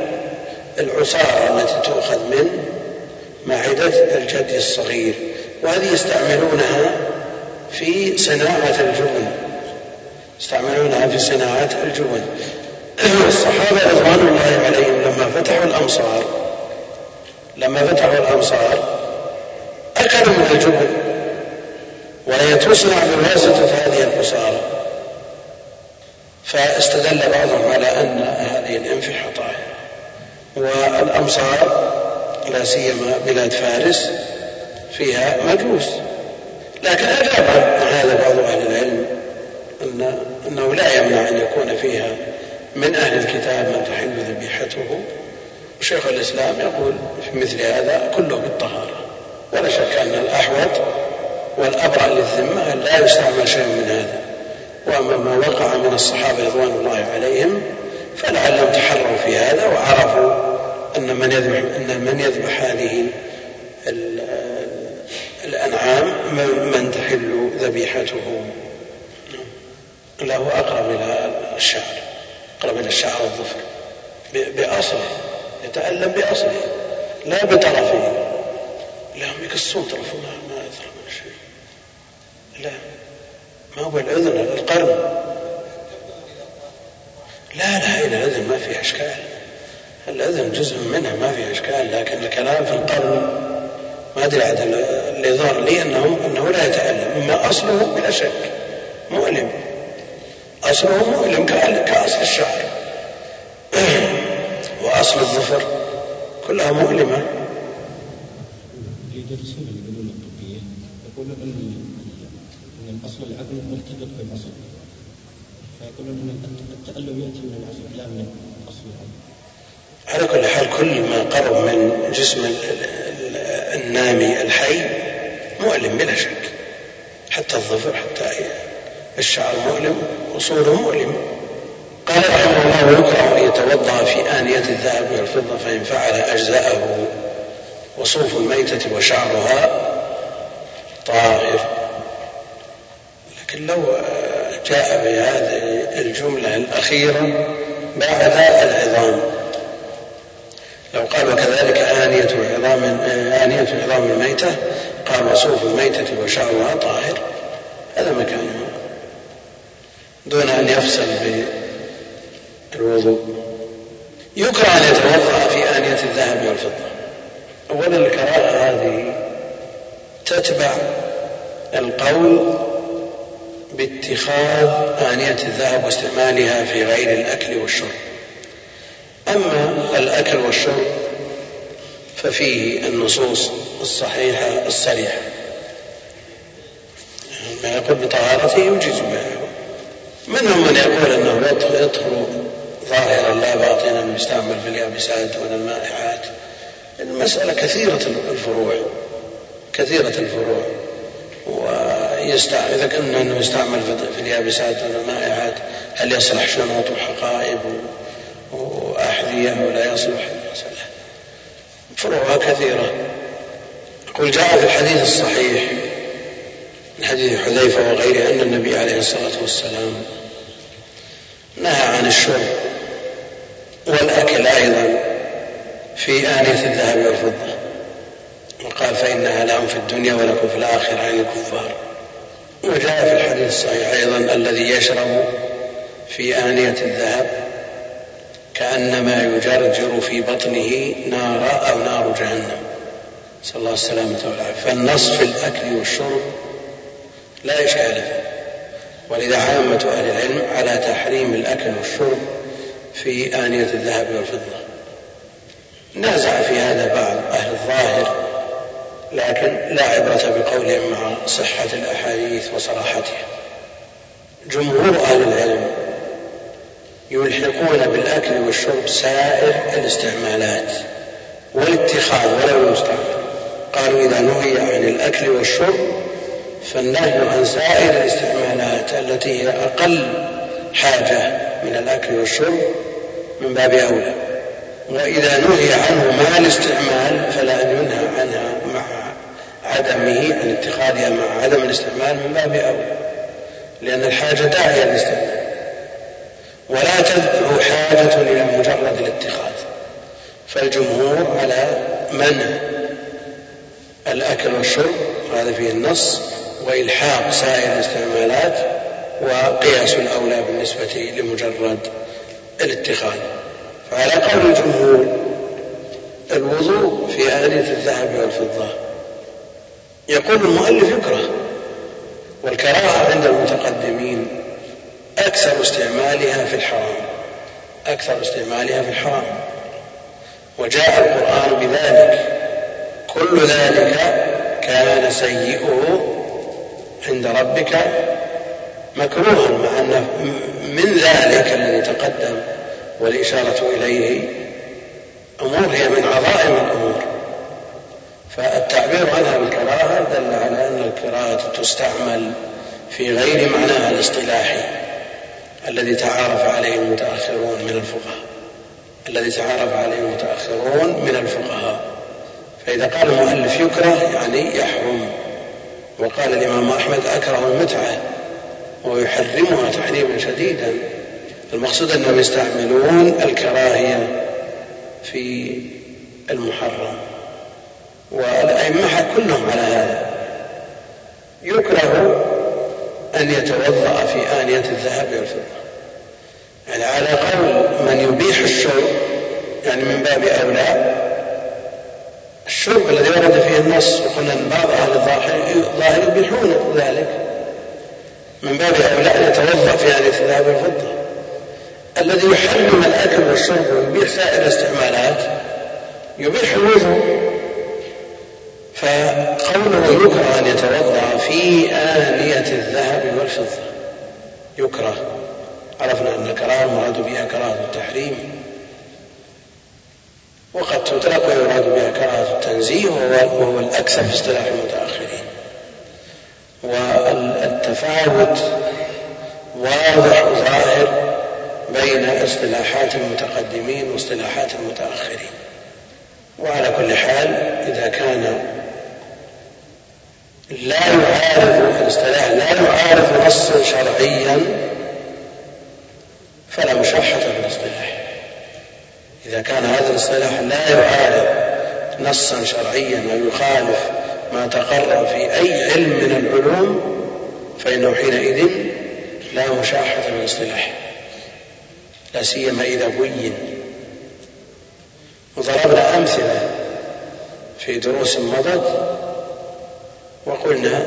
العصارة التي تؤخذ من معدة الجدي الصغير وهذه يستعملونها في صناعة الجبن. يستعملونها في صناعة الجبن. الصحابة رضوان الله عليهم لما فتحوا الأمصار لما فتحوا الأمصار أكلوا من الجبن. وهي تصنع بواسطة هذه الحصارة فاستدل بعضهم على أن هذه الأنفحة طاهرة. والأمصار لا سيما بلاد فارس فيها مجوس. لكن أجاب عن هذا بعض أهل العلم أن أنه لا يمنع أن يكون فيها من أهل الكتاب من تحل ذبيحته. وشيخ الإسلام يقول في مثل هذا كله بالطهارة. ولا شك أن الأحوط والأبرأ للذمة لا يستعمل شيء من هذا. وأما ما وقع من الصحابة رضوان الله عليهم فلعلهم تحروا في هذا وعرفوا أن من يذبح أن من يذبح هذه الأنعام من تحل ذبيحته. له أقرب إلى الشعر أقرب إلى الشعر والظفر. بأصله يتألم بأصله لا بطرفه. لا هم يكسون طرفه ما يظهر شيء. لا. ما هو الأذن القرن. لا لا هي الأذن ما فيها إشكال. الأذن جزء منها ما فيها إشكال لكن الكلام في القرن ما أدري عاد اللي ظهر لي أنه أنه لا يتألم. أما أصله بلا شك مؤلم. أصله مؤلم كأصل الشعر. وأصل الظفر كلها مؤلمة. يدرسون العلوم الطبية يقولون أن أن الأصل العقل مرتبط بالأصل فيقولون أن التألم يأتي من العصب لا من أصل العقل على كل حال كل ما قرب من جسم النامي الحي مؤلم بلا شك. حتى الظفر حتى الشعر مؤلم وصوله مؤلم. قال رحمه الله ويكره أن يتوضأ في آنية الذهب والفضة فإن فعل اجزاءه وصوف الميتة وشعرها طاهر لكن لو جاء بهذه الجملة الأخيرة بعد العظام. لو قال وكذلك آنية عظام آنية عظام الميتة قال وصوف الميتة وشعرها طاهر هذا مكانه دون أن يفصل بالوضوء. يكره أن يتوضأ في آنية الذهب والفضة. أولا الكراهة هذه تتبع القول باتخاذ آنية الذهب واستعمالها في غير الأكل والشرب. أما الأكل والشرب ففيه النصوص الصحيحة الصريحة. ما يقول بطهارته يوجز بها. منهم من يقول أنه يدخل ظاهرا لا باطنا يستعمل في اليابسات ولا المائعات المسألة كثيرة الفروع كثيرة الفروع. ويستعمل إذا كان أنه يستعمل في اليابسات والمائعات هل يصلح شنط وحقائب وأحذية ولا يصلح؟ فروعها كثيرة. يقول جاء في الحديث الصحيح من حديث حذيفة وغيره أن النبي عليه الصلاة والسلام نهى عن الشرب والأكل أيضا في آنية الذهب والفضة. وقال فإنها لهم في الدنيا ولكم في الآخرة عن الكفار وجاء في الحديث الصحيح أيضا الذي يشرب في آنية الذهب كأنما يجرجر في بطنه نار أو نار جهنم. نسأل الله السلامة والعافية. فالنص في الأكل والشرب لا إشكال فيه ولذا عامة أهل العلم على تحريم الأكل والشرب في آنية الذهب والفضة. نازع في هذا بعض أهل الظاهر لكن لا عبرة بقولهم مع صحة الأحاديث وصراحتها. جمهور أهل العلم يلحقون بالأكل والشرب سائر الاستعمالات والاتخاذ ولو يستعمل قالوا إذا نهي عن الأكل والشرب فالنهي عن سائر الاستعمالات التي هي أقل حاجة من الأكل والشرب من باب أولى. وإذا نهي عنه مع الاستعمال فلا أن ينهى عنها عدمه عن اتخاذها مع عدم الاستعمال من باب أولى لأن الحاجة داعية للاستعمال. ولا تدعو حاجة إلى مجرد الاتخاذ. فالجمهور على منع الأكل والشرب هذا فيه النص وإلحاق سائر الاستعمالات وقياس الأولى بالنسبة لمجرد الاتخاذ. فعلى قول الجمهور الوضوء في آلية الذهب والفضة يقول المؤلف يكره والكراهة عند المتقدمين أكثر استعمالها في الحرام. أكثر استعمالها في الحرام. وجاء القرآن بذلك. كل ذلك كان سيئه عند ربك مكروها مع أن من ذلك الذي تقدم والإشارة إليه أمور هي من عظائم الأمور. فالتعبير عنها بالكراهة دل على أن الكراهة تستعمل في غير معناها الاصطلاحي الذي تعارف عليه المتأخرون من الفقهاء. الذي تعارف عليه المتأخرون من الفقهاء. فإذا قال المؤلف يكره يعني يحرم. وقال الإمام أحمد أكره المتعة ويحرمها تحريما شديدا. المقصود أنهم يستعملون الكراهية في المحرم. والأئمة كلهم على هذا. يكره أن يتوضأ في آنية الذهب والفضة. يعني على قول من يبيح الشرب يعني من باب أولى الشرب الذي ورد فيه النص وقلنا أن بعض أهل الظاهر يبيحون ذلك. من باب أولى أن يتوضأ في آنية الذهب والفضة. الذي يحرم الأكل والشرب ويبيح سائر الاستعمالات يبيح الوضوء فقوله يكره أن يتوضأ في آنية الذهب والفضة. يكره. عرفنا أن الكراهة المراد بها كراهة التحريم. وقد تطلق ويراد بها كراهة التنزيه وهو الأكثر في اصطلاح المتأخرين والتفاوت واضح ظاهر بين اصطلاحات المتقدمين واصطلاحات المتأخرين. وعلى كل حال إذا كان لا يعارض الاصطلاح لا يعارض نصا شرعيا فلا مشاحة في الاصطلاح. إذا كان هذا الاصطلاح لا يعارض نصا شرعيا ويخالف ما تقرر في أي علم من العلوم فإنه حينئذ لا مشاحة في الاصطلاح. لا سيما إذا بين. وضربنا أمثلة في دروس مضت وقلنا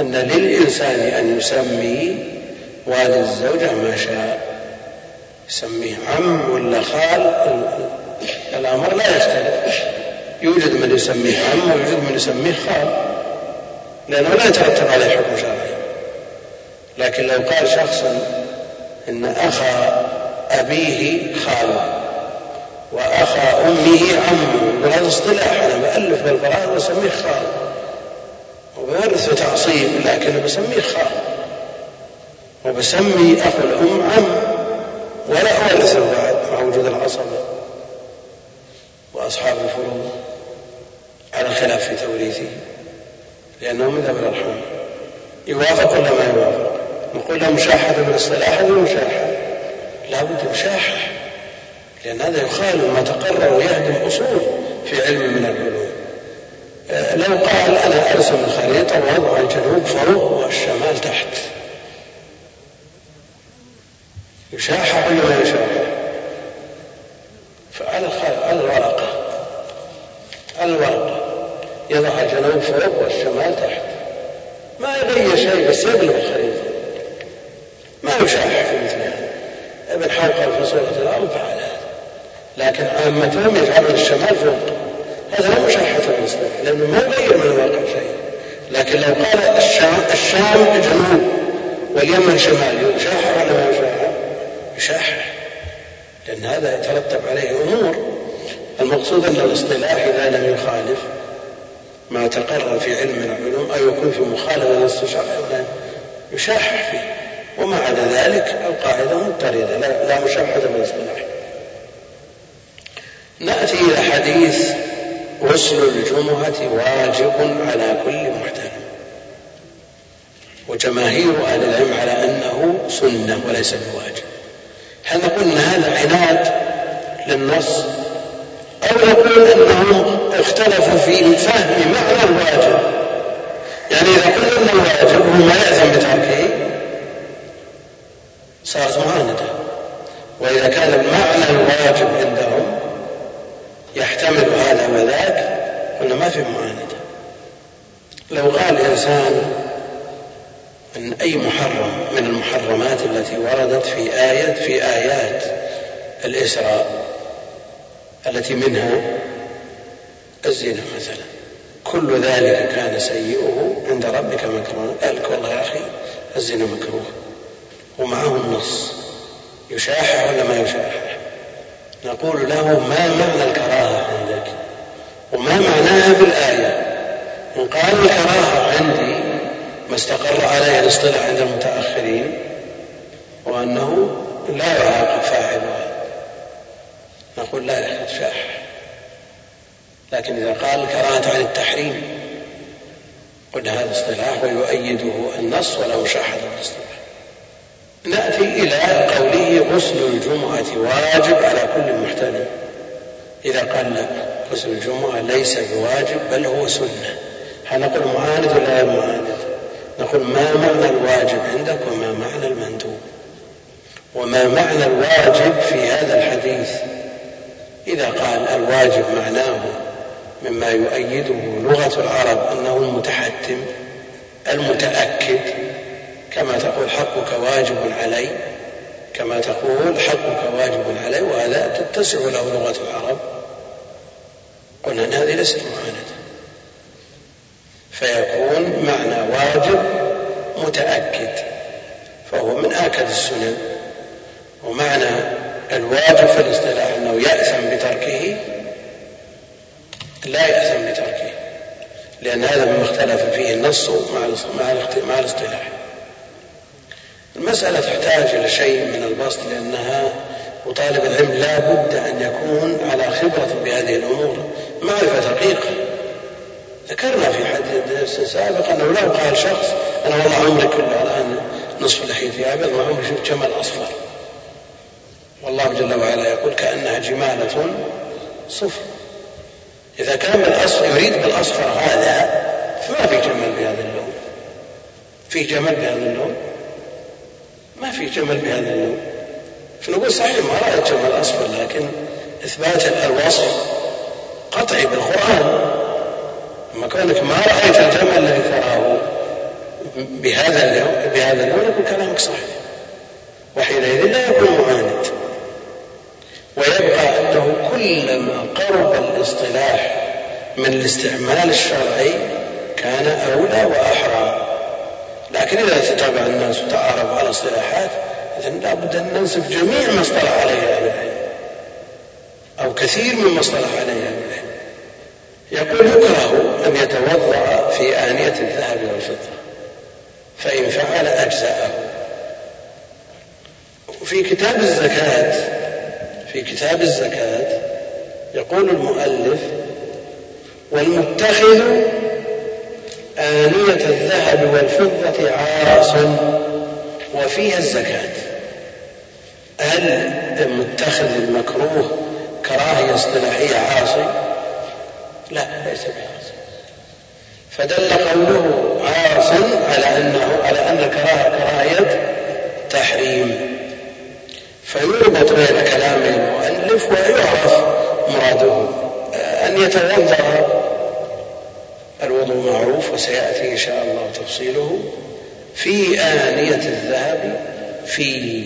أن للإنسان أن يسمي والد الزوجة ما شاء. يسميه عم ولا خال الأمر لا يختلف يوجد من يسميه عم ويوجد من يسميه خال. لأنه لا يترتب عليه حكم شرعي. لكن لو قال شخص إن أخا أبيه خاله وأخا أمه عمه وهذا اصطلاح أنا بألف بالقرآن وأسميه خال. وبورث تعصيب لكن بسميه خال وبسمي أخو الأم عم ولا أورثه بعد مع وجود العصبة وأصحاب الفروض على خلاف في توريثه لأنه من ذوي الأرحام. يوافق ولا ما يوافق؟ نقول له مشاحة بالاصطلاح هذه مشاحة لا بد مشاحة لأن هذا يخالف ما تقرر ويهدم أصول في علم من العلوم. لو قال أنا أرسم الخريطة وأضع الجنوب فوق والشمال تحت. يشاح ولا ما يشاح فعلى على الورقة. الورقة. يضع الجنوب فوق والشمال تحت. ما يغير شيء بس يبلغ الخريطة. ما يشاح في مثل هذا. ابن حوقل في سورة الأرض فعل هذا. لكن عامتهم يجعلون الشمال فوق. هذا لا مشاحة بالنسبة لأنه ما يغير من الواقع شيء. لكن لو قال الشام الشام جنوب واليمن شمال يشاح ولا ما يشاح؟ يشاح لأن هذا يترتب عليه أمور. المقصود أن الاصطلاح إذا لم يخالف ما تقرر في علم من العلوم أو يكون في مخالفة للنص الشرعي يشاح فيه. وما عدا ذلك القاعدة مضطردة لا, لا مشاحة بالاصطلاح نأتي إلى حديث غسل الجمعة واجب على كل محترم. وجماهير أهل العلم على أنه سنة وليس بواجب. هل نقول أن هذا عناد للنص؟ أو نقول أنهم اختلفوا في فهم معنى الواجب؟ يعني إذا قلنا أن الواجب هو ما يأثم بتركه صارت معاندة وإذا كان المعنى الواجب عندهم يحتمل هذا وذاك قلنا ما في معاندة لو قال إنسان أن أي محرم من المحرمات التي وردت في آية في آيات الإسراء التي منها الزنا مثلا. كل ذلك كان سيئه عند ربك مكروه. قال والله يا أخي الزنا مكروه ومعه النص يشاحح ولا ما يشاحح نقول له ما معنى الكراهة عندك وما معناها بالآية؟ إن قال الكراهة عندي ما استقر عليه الاصطلاح عند المتأخرين وأنه لا يعاقب فاعلها نقول لا يشاح لكن إذا قال كراهة عن التحريم قلنا هذا اصطلاح ويؤيده النص ولا مشاحة الاصطلاح. نأتي إلى قوله غسل الجمعة واجب على كل محتلم إذا قال لا غسل الجمعة ليس بواجب بل هو سنة. هل نقول معاند ولا غير معاند؟ نقول ما معنى الواجب عندك وما معنى المندوب. وما معنى الواجب في هذا الحديث؟ إذا قال الواجب معناه مما يؤيده لغة العرب أنه المتحتم المتأكد كما تقول حقك واجب علي كما تقول حقك واجب علي وهذا تتسع له لغة العرب. قلنا أن هذه ليست معاندة فيكون معنى واجب متأكد فهو من آكد السنن. ومعنى الواجب في الاصطلاح أنه يأثم بتركه لا يأثم بتركه لأن هذا مما اختلف فيه النص مع الاصطلاح. المسألة تحتاج إلى شيء من البسط لأنها وطالب العلم لا بد أن يكون على خبرة بهذه الأمور. معرفة دقيقة. ذكرنا في حديث سابق أنه لو قال شخص أنا والله عمري كله الآن نصف لحيتي أبيض ما عمري شفت جمل أصفر. والله جل وعلا يقول كأنها جمالة صفر. إذا كان بالأصفر يريد بالأصفر هذا فما في جمل بهذا اللون. في جمل بهذا اللون. ما في جمل بهذا اللون فنقول صحيح ما رأيت جمل أصفر لكن إثبات الوصف قطعي بالقرآن. أما كونك ما رأيت الجمل الذي تراه بهذا اللون بهذا اللون يكون كلامك صحيح. وحينئذ لا يكون معاند ويبقى أنه كلما قرب الاصطلاح من الاستعمال الشرعي كان أولى وأحرى. لكن إذا تتابع الناس وتعارفوا على اصطلاحات إذن لابد أن ننسف جميع ما اصطلح عليه أهل العلم. أو كثير مما اصطلح عليه أهل العلم. يقول يكره أن يتوضأ في آنية الذهب والفضة فإن فعل أجزأه. وفي كتاب الزكاة في كتاب الزكاة يقول المؤلف والمتخذ آنية الذهب والفضة عاص وفيها الزكاة. هل المتخذ المكروه كراهية اصطلاحية عاصي؟ لا ليس بعاصي فدل قوله عاص على أنه على أن الكراهة كراهية تحريم. فيربط بين كلام المؤلف ويعرف مراده. أن يتوضأ الوضوء معروف وسيأتي إن شاء الله تفصيله. في آنية الذهب في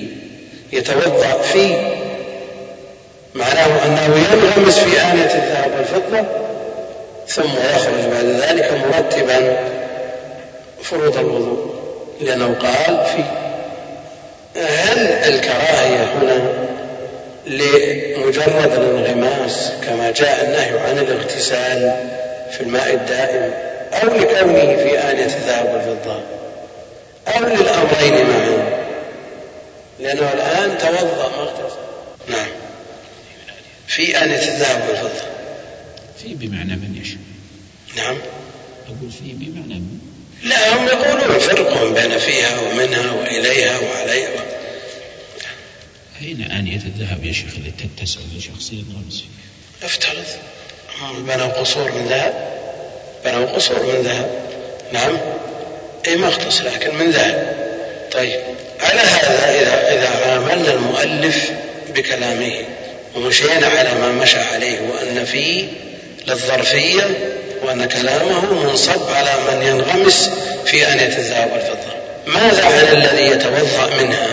يتوضأ في معناه أنه ينغمس في آنية الذهب والفضة ثم يخرج بعد ذلك مرتبا فروض الوضوء لأنه قال في. هل الكراهية هنا لمجرد الانغماس كما جاء النهي عن الاغتسال في الماء الدائم أو لكونه في آنية الذهب والفضة أو للأمرين معا لأنه الآن توضأ ما اغتسل نعم. في آنية الذهب والفضة. في بمعنى من يشاء. نعم. أقول في بمعنى من؟ لا هم يقولون فرق بين فيها ومنها وإليها وعليها. أين آنية الذهب يا شيخ اللي تتسع لشخص ينغمس فيها؟ افترض. بنوا قصور من ذهب بنوا قصور من ذهب. نعم. أي اختص لكن من ذهب. طيب. على هذا إذا إذا عاملنا المؤلف بكلامه ومشينا على ما مشى عليه وأن فيه للظرفية وأن كلامه منصب على من ينغمس في آنية الذهب والفضة ماذا عن الذي يتوضأ منها؟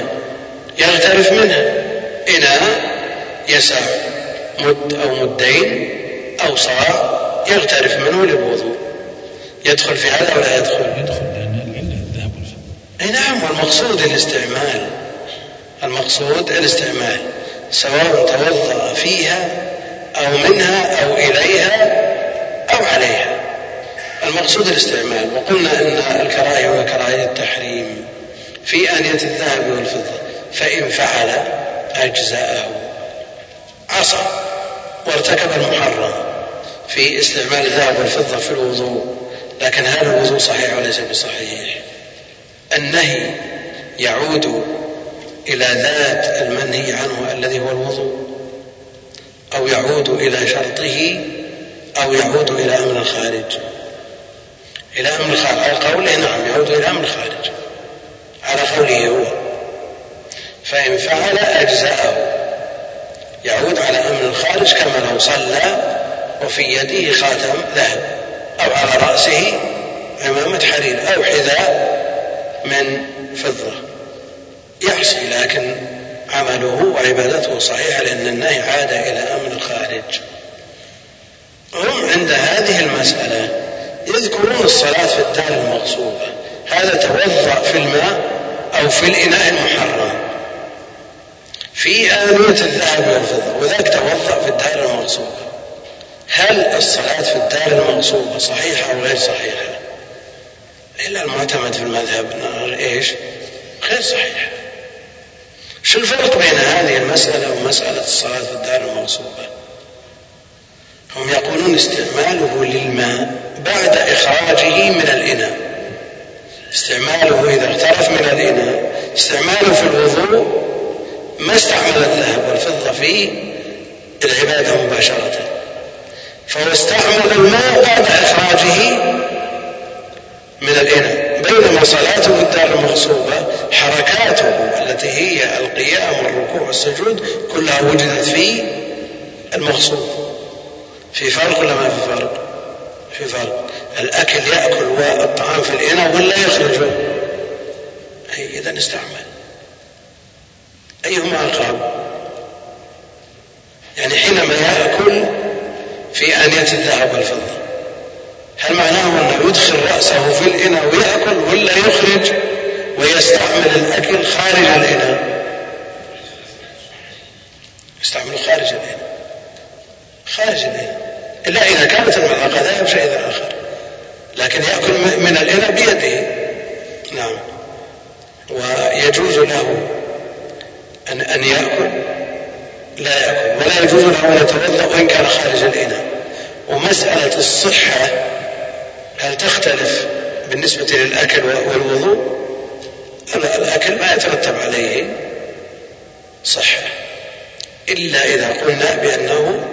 يغترف منها. إناء يسع مد أو مدين أو صاع يغترف منه للوضوء. يدخل في هذا ولا يدخل؟ يدخل لأن العلة الذهب أي نعم والمقصود الاستعمال. المقصود الاستعمال سواء توضأ فيها أو منها أو إليها أو عليها. المقصود الاستعمال. وقلنا أن الكراهية هو كراهية التحريم. في آنية الذهب والفضة فإن فعل أجزأه. عصى وارتكب المحرم في استعمال الذهب والفضة في الوضوء لكن هل الوضوء صحيح وليس بصحيح. النهي يعود إلى ذات المنهي عنه الذي هو الوضوء أو يعود إلى شرطه أو يعود إلى أمر الخارج. إلى أمر الخارج على قوله نعم يعود إلى أمر الخارج. على قوله هو. فإن فعل أجزأه. يعود على أمر الخارج كما لو صلى وفي يده خاتم ذهب أو على رأسه عمامة حرير أو حذاء من فضة. يعصي لكن عمله وعبادته صحيحة لأن النهي عاد إلى أمر الخارج. هم عند هذه المسألة يذكرون الصلاة في الدار المغصوبة. هذا توضأ في الماء أو في الإناء المحرم. في آنية الذهب والفضة وذاك توضأ في الدار المغصوبة هل الصلاة في الدار المغصوبة صحيحة أو غير صحيحة؟ إلا المعتمد في المذهب إيش؟ غير صحيحة شو الفرق بين هذه المسألة ومسألة الصلاة في الدار المغصوبة؟ هم يقولون استعماله للماء بعد إخراجه من الإناء استعماله إذا اغترف من الإناء استعماله في الوضوء ما استعمل الذهب والفضة في العبادة مباشرة. فهو استعمل الماء بعد إخراجه من الإناء. بينما صلاته في الدار المغصوبة حركاته التي هي القيام والركوع والسجود كلها وجدت في المغصوب. في فرق ولا ما في فرق؟ في فرق الأكل يأكل والطعام في الإناء ولا يخرج أي إذا استعمل أيهما أقرب؟ يعني حينما يأكل في آنية الذهب والفضة. هل معناه أنه يدخل رأسه في الإناء ويأكل ولا يخرج ويستعمل الأكل خارج الإناء؟ يستعمله خارج الإناء. خارج الإناء. إلا إذا كانت الملعقة ذهب شيء آخر لكن يأكل من الإناء بيده. نعم. ويجوز له أن أن يأكل. لا يأكل. ولا يجوز له أن يتوضأ وإن كان خارج الإناء. ومسألة الصحة هل تختلف بالنسبة للأكل والوضوء؟ الأكل ما يترتب عليه صحة. إلا إذا قلنا بأنه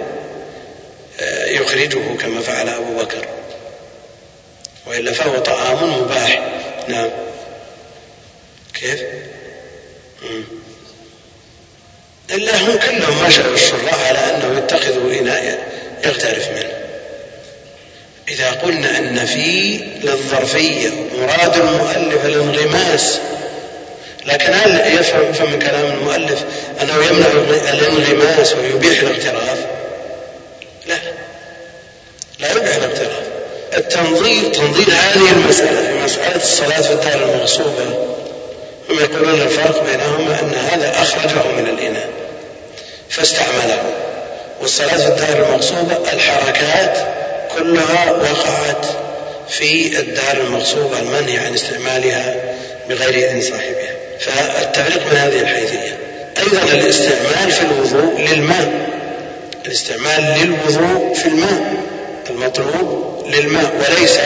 آه، يخرجه كما فعل أبو بكر. وإلا فهو طعام مباح. نعم. كيف؟ مم. إلا هم كلهم مشوا الشراح على أنه يتخذوا إناء يغترف منه. إذا قلنا أن في للظرفية مراد المؤلف الانغماس لكن هل يفهم من كلام المؤلف أنه يمنع الانغماس ويبيح الاغتراف؟ لا. لا يبيح الاغتراف التنظير تنظير هذه المسألة في مسألة الصلاة في الدار المغصوبة. هم يقولون الفرق بينهما أن هذا أخرجه من الإناء فاستعمله. والصلاة في الدار المغصوبة الحركات كلها وقعت في الدار المغصوبة المنهي عن استعمالها بغير إذن صاحبها. فالتفريق من هذه الحيثية. أيضا الاستعمال في الوضوء للماء. الاستعمال للوضوء في الماء. المطلوب للماء وليس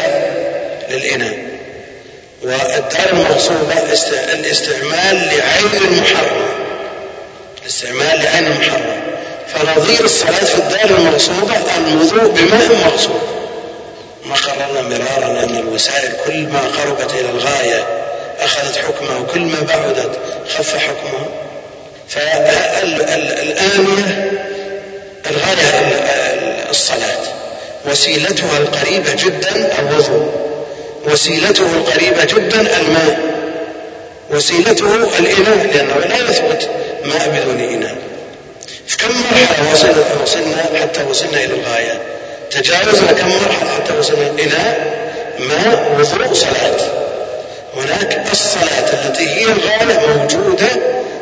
للإناء. والدار المغصوبة الاستعمال لعين المحرم. الاستعمال لعين المحرم. فنظير الصلاة في الدار المغصوبة الوضوء بماء مغصوب ما قررنا مرارا أن الوسائل كل ما قربت إلى الغاية أخذت حكمه وكل ما بعدت خف حكمه. فالآنية الغاية الصلاة. وسيلتها القريبة جدا الوضوء. وسيلته القريبة جدا الماء. وسيلته الإناء لأنه لا يثبت ماء بدون إناء. في كم مرحلة وصلنا, وصلنا حتى وصلنا إلى الغاية؟ تجاوزنا كم مرحلة حتى وصلنا إناء ماء وضوء صلاة؟ هناك الصلاة التي هي الغاية موجودة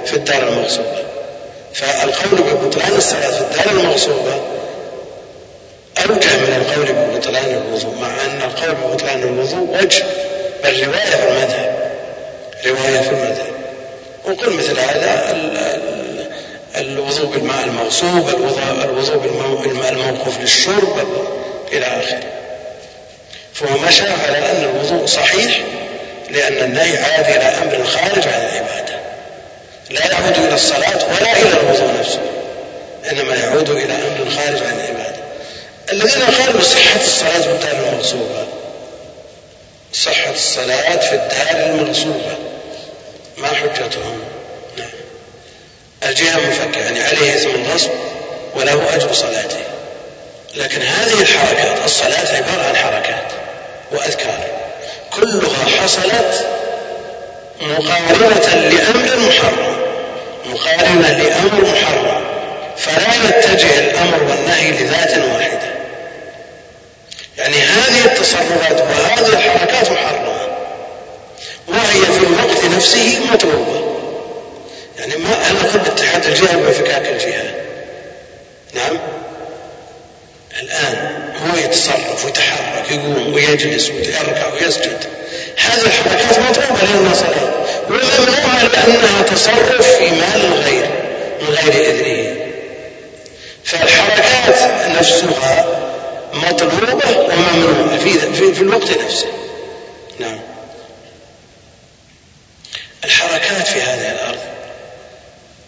في الدار المغصوبة. فالقول ببطلان الصلاة في الدار المغصوبة أوجه من القول ببطلان الوضوء مع أن القول ببطلان الوضوء وجه بل رواية في المذهب رواية في المذهب. وقل مثل هذا الوضوء بالماء المغصوب الوضوء بالماء الموقوف للشرب إلى آخره. فهو مشى على أن الوضوء صحيح لأن النهي عاد إلى أمر خارج عن العبادة. لا يعود إلى الصلاة ولا إلى الوضوء نفسه إنما يعود إلى أمر خارج عن العبادة. الذين قالوا صحة الصلاة في الدار المغصوبة صحة الصلاة في الدار المغصوبة ما حجتهم؟ نعم. الجهة مفكة يعني عليه إثم الغصب وله أجر صلاته. لكن هذه الحركات الصلاة عبارة عن حركات وأذكار. كلها حصلت مقارنة لأمر محرم. مقارنة لأمر محرم. فلا يتجه الأمر والنهي لذات واحدة. يعني هذه التصرفات وهذه الحركات محرمة وهي في الوقت نفسه مطلوبة. يعني ما أنا قلت اتحاد الجهة وانفكاك الجهة. نعم؟ الآن هو يتصرف ويتحرك يقوم ويجلس ويركع ويسجد. هذه الحركات مطلوبة لأنها صلاة وممنوعة لأنها تصرف في مال الغير من غير إذنه. فالحركات نفسها مطلوبة وممنوعة في, في, في الوقت نفسه. نعم. الحركات في هذه الأرض.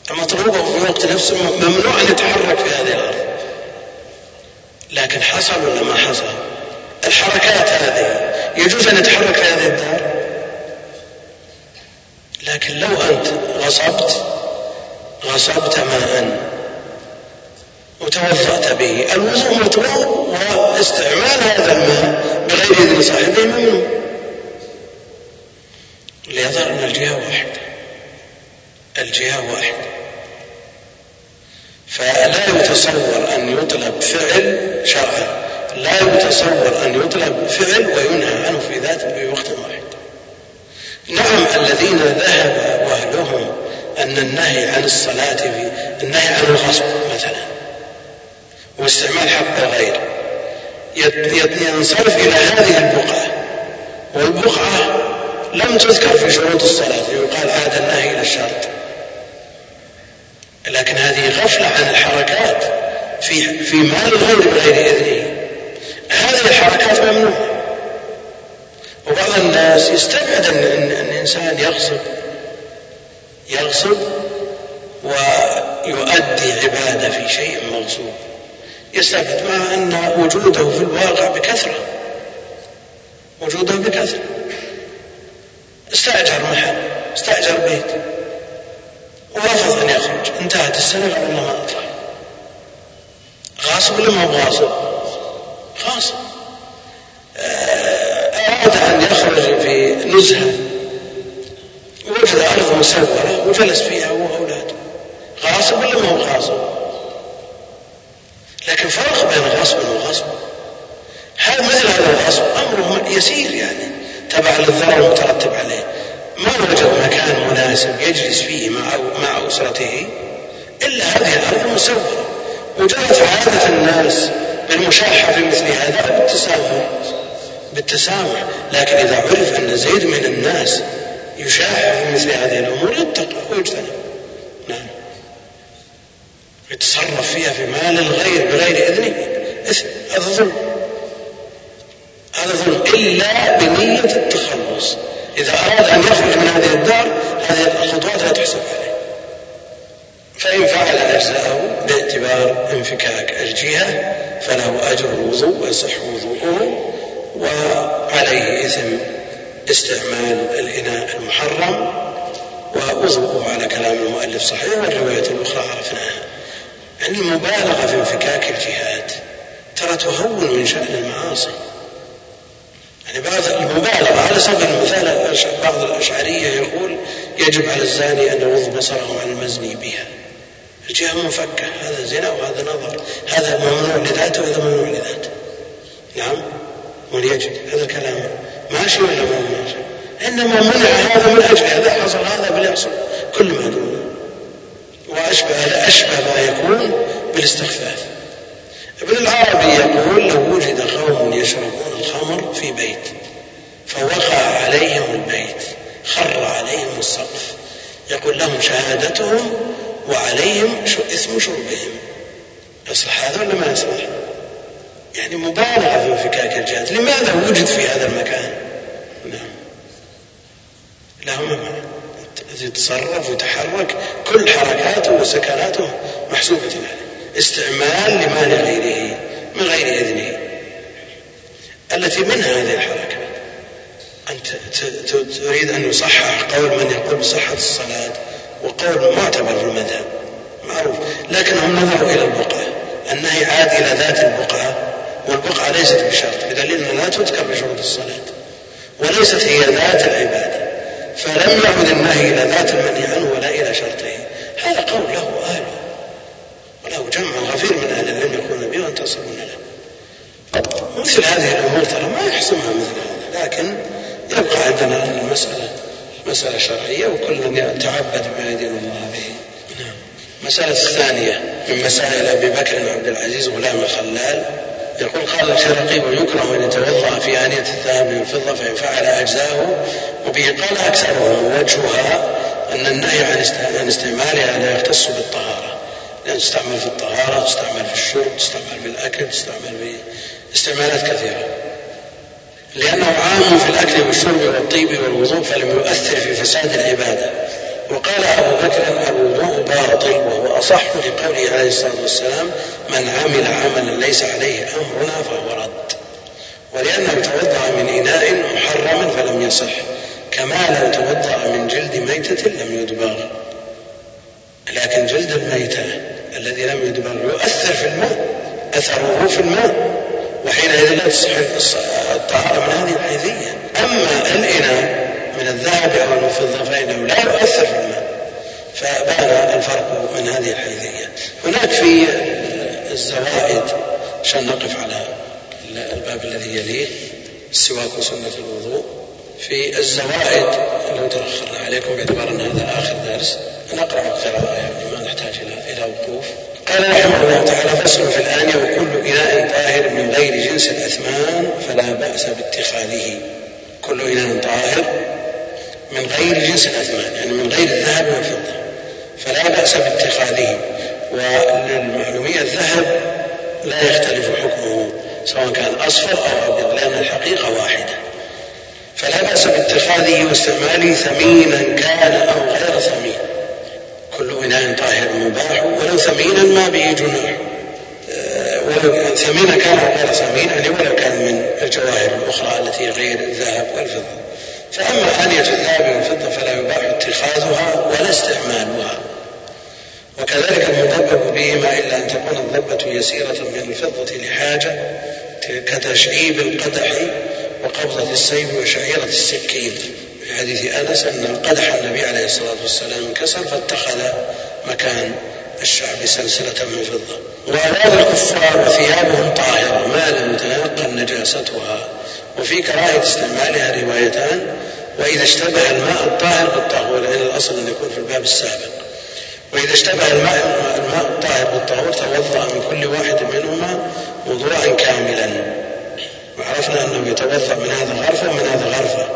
مطلوبة في الوقت نفسه ممنوع أن يتحرك في هذه الأرض. لكن حصل ولا ما حصل؟ الحركات هذه. يجوز أن يتحرك في هذه الدار؟ لكن لو أنت غصبت غصبت ماء وتوضأت به. الوضوء مطلوب واستعمال هذا الماء بغير إذن صاحبه ممنوع ليظهر أن الجهة واحدة. الجهة واحدة. فلا يتصور أن يطلب فعل شرعا. لا يتصور أن يطلب فعل وينهى عنه في ذات في وقت واحد. نعم الذين ذهب وأهلهم أن النهي عن الصلاة في النهي عن الغصب مثلا. واستعمال حق الغير ينصرف إلى هذه البقعة. والبقعة لم تذكر في شروط الصلاة يقال عاد النهي إلى الشرط. لكن هذه غفلة عن الحركات في في مال الغير بغير إذنه. هذه الحركات ممنوعة. وبعض الناس يستبعد أن الإنسان يغصب. يغصب ويؤدي عبادة في شيء مغصوب. يستبعد مع أن وجوده في الواقع بكثرة. وجوده بكثرة. استأجر محل استأجر بيت. ورفض أن يخرج. انتهت السنة والله ما أطلع. غاصب ولا ما غاصب؟ غاصب. آه، أراد أن يخرج في نزهة. وجد أرض مسورة وجلس فيها هو وأولاده. غاصب ولا ما هو غاصب؟ لكن فرق بين غصب وغصب هذا مثل هذا الغصب. أمره يسير يعني. تبع للضرر المترتب عليه. ما وجد مكان مناسب يجلس فيه مع مع أسرته إلا هذه الأرض المسورة وجرت عادة الناس بالمشاحة في مثل هذا بالتسامح بالتسامح لكن إذا عرف أن زيد من الناس يشاح في مثل هذه الأمور يتقى ويجتنب. يتصرف فيها في مال الغير بغير إذنه. هذا ظلم. هذا ظلم. إلا بنية التخلص. إذا أراد أن يخرج من هذه الدار هذه الخطوات لا تحسب عليه. فإن فعل أجزاءه باعتبار انفكاك الجهة فله أجر الوضوء ويصح وضوءه وعليه إثم استعمال الإناء المحرم ووضوءه على كلام المؤلف صحيح والرواية الأخرى عرفناها. المبالغة في انفكاك الجهات ترى تهون من شأن المعاصي. يعني بعض المبالغة على سبيل المثال بعض الأشعرية يقول يجب على الزاني أن يغض بصره عن المزني بها. الجهة منفكة هذا زنا وهذا نظر. هذا ممنوع لذاته وهذا ممنوع لذاته. نعم وليجد هذا الكلام ماشي ولا ما ماشي إنما منع هذا من أجل هذا حصل هذا بل كل ما دونه. وأشبه أشبه ما يكون بالاستخفاف ابن العربي يقول لو وجد قوم يشربون الخمر في بيت فوقع عليهم البيت خر عليهم السقف يقول لهم شهادتهم وعليهم إثم شربهم يصلح هذا ولا ما يصلح؟ يعني مبالغة في انفكاك الجهات لماذا وجد في هذا المكان؟ نعم له معنى يتصرف ويتحرك كل حركاته وسكناته محسوبة عليه استعمال لمال غيره من غير إذنه. التي منها هذه الحركات أنت تريد أن يصحح قول من يقول بصحة الصلاة وقول معتبر في المذهب. معروف. لكنهم نظروا إلى البقعة. النهي عاد إلى ذات البقعة والبقعة ليست بشرط. بدليل أنها لا تذكر بشروط الصلاة وليست هي ذات العبادة. فلم يعد النهي إلى ذات المنهي عنه ولا إلى شرطه هذا قول له أهله وله جمع غفير من أهل العلم يقولون به وينتصرون له. مثل هذه الأمور ترى ما يحسمها مثل هذا لكن يبقى عندنا أن المسألة مسألة شرعية وكل من يتعبد بما يدين الله به. نعم. المسألة الثانية من مسائل أبي بكر عبد العزيز غلام الخلال يقول قال الشرقي ويكره ان يتوضا في آنية الذهب والفضه فان فعل أجزاؤه وبه. قال أكثرهم ووجهها أن النهي عن استعمالها لا يختص بالطهارة لأن تستعمل في الطهارة تستعمل في الشرب تستعمل في الاكل تستعمل في استعمالات كثيرة. لأنه عام في الأكل والشرب والطيب والوضوء فلم يؤثر في فساد العبادة. وقال أبو بكر الوضوء باطل وهو أصح لقوله عليه الصلاة والسلام من عمل عملا ليس عليه أمرنا فهو رد. ولأنه توضأ من إناء محرم فلم يصح كما لو توضأ من جلد ميتة لم يدبغ لكن جلد الميتة الذي لم يدبغ يؤثر في الماء أثره في الماء وحينئذ لا تصح الطهارة من هذه الحيثية. أما الإناء من الذهب أو الفضة فإنه لا يؤثر في الماء فبان الفرق من هذه الحيثية هناك في الزوائد عشان نقف على الباب الذي يليه السواك وسنة الوضوء. في الزوائد لو تأخرنا عليكم باعتبار أن هذا آخر درس نقرأ القراءة يعني ما نحتاج إلى وقوف. قال رحمه الله تعالى فصل في الآنية وكل إناء طاهر من غير جنس الأثمان فلا بأس باتخاذه. كل إناء طاهر من غير جنس الأثمان يعني من غير الذهب والفضة. فلا بأس باتخاذه. وللمعلومية الذهب لا يختلف حكمه سواء كان أصفر أو أبيض لأن الحقيقة واحدة. فلا بأس باتخاذه واستعماله ثمينا كان أو غير ثمين. كل إناء طاهر مباح ولو ثمينا ما به جناح آه، ولو ثمينا كان أو غير ثمين يعني ولو كان من الجواهر الأخرى التي غير الذهب والفضة. فأما خلية الذهب والفضة فلا يباح اتخاذها ولا استعمالها. وكذلك المضبب بهما إلا أن تكون الضبة يسيرة من الفضة لحاجة كتشعيب القدح وقبضة السيف وشعيرة السكين. في حديث أنس أن قدح النبي عليه الصلاة والسلام انكسر فاتخذ مكان. الشعب سلسلة من فضة. وأولاد الكفار وثيابهم طاهرة ما لم تيقن نجاستها. وفي كراهية استعمالها روايتان. وإذا اشتبه الماء الطاهر بالطهور لأن الأصل أن يكون في الباب السابق. وإذا اشتبه الماء الماء الطاهر بالطهور توضأ من كل واحد منهما وضوءا كاملا. وعرفنا أنه يتوضأ من هذا غرفة ومن هذا غرفة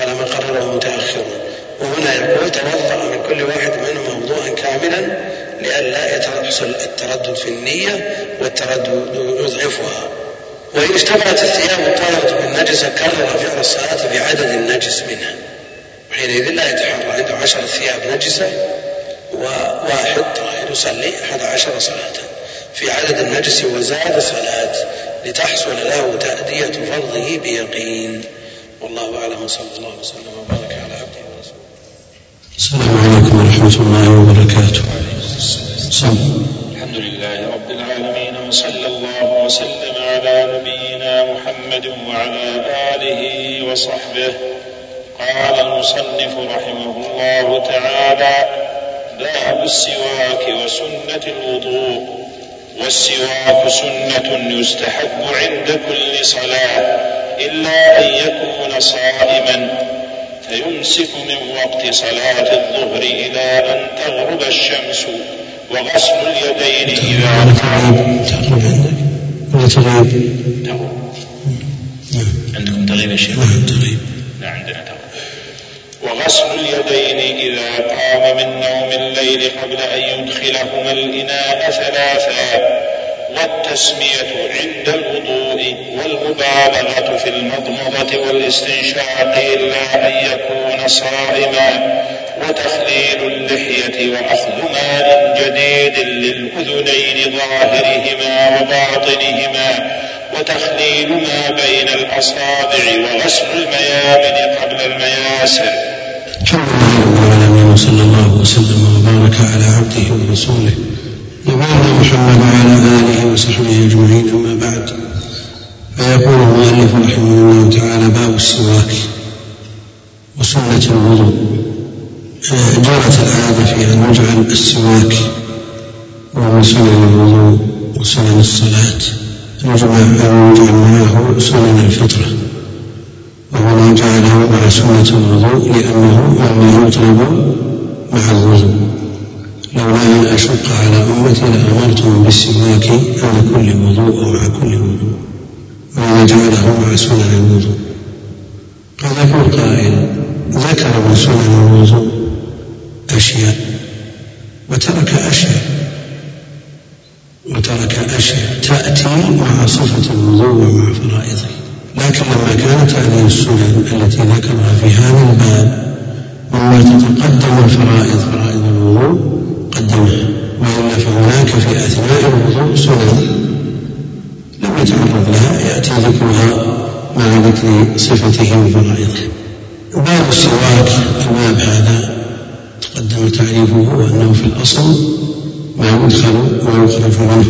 على ما قرره متأخرون وهنا يقول توضأ من كل واحد منهما وضوءا كاملا لئلا يحصل التردد في النية والتردد يضعفها. وإن اشتبهت الثياب الطاهرة بالنجس كرر فعل الصلاة بعدد النجس منها. وحينئذ لا يتحرى عنده عشرة ثياب نجسة وواحد طاهر يصلي أحد عشر صلاة. في عدد النجس وزاد صلاة لتحصل له تأدية فرضه بيقين. والله أعلم وصلى الله وسلم وبارك على عبده ورسوله. السلام عليكم ورحمة الله وبركاته. الحمد لله رب العالمين وصلى الله وسلم على نبينا محمد وعلى آله وصحبه. قال المصنف رحمه الله تعالى باب السواك وسنة الوضوء والسواك سنة يستحب عند كل صلاة إلا أن يكون صائما فيمسك من وقت صلاة الظهر إلى أن تغرب الشمس وغسل اليدين إذا ولا تغيب عندكم تغيب يا شيخ؟ نعم تغيب لا عندنا تغيب وغسل اليدين إذا قام من نوم الليل قبل أن يدخلهما الإناء ثلاثا. والتسمية عند الوضوء والمبالغة في المضمضة والاستنشاق إلا أن يكون صائما وتخليل اللحية وأخذ ماء جديد للأذنين ظاهرهما وباطنهما وتخليل ما بين الأصابع وغسل الميامن قبل المياسر. الحمد لله رب العالمين وصلى الله وسلم وبارك على عبده ورسوله. نبينا محمد وعلى إله وصحبه اجمعين أما بعد فيقول المؤلف رحمه الله تعالى باب السواك وسنة الوضوء. جرت العادة في أن يجعل السواك وهو سنن الوضوء وسنن الصلاة يجمع أن يجعل معه سنن الفطرة. وهنا جعله مع سنة الوضوء لأنه مما يطلب مع الوضوء. لولا أن أشق على أمتي لأمرتهم بالسواك على كل وضوء ومع كل وضوء وهنا جعله مع سنن الوضوء؟ قد يقول قائل ذكر من سنن الوضوء أشياء وترك أشياء وترك أشياء تأتي مع صفة الوضوء ومع فرائضه. لكن لما كانت هذه السنن التي ذكرها في هذا الباب مما تتقدم الفرائض فرائض الوضوء قدمها وإلا فهناك في أثناء الوضوء سنن لم يتعرض لها يأتي ذكرها مع ذكر صفته وفرائضه باب السواك الباب هذا تقدم تعريفه وأنه في الأصل ما يدخل ويخرج منه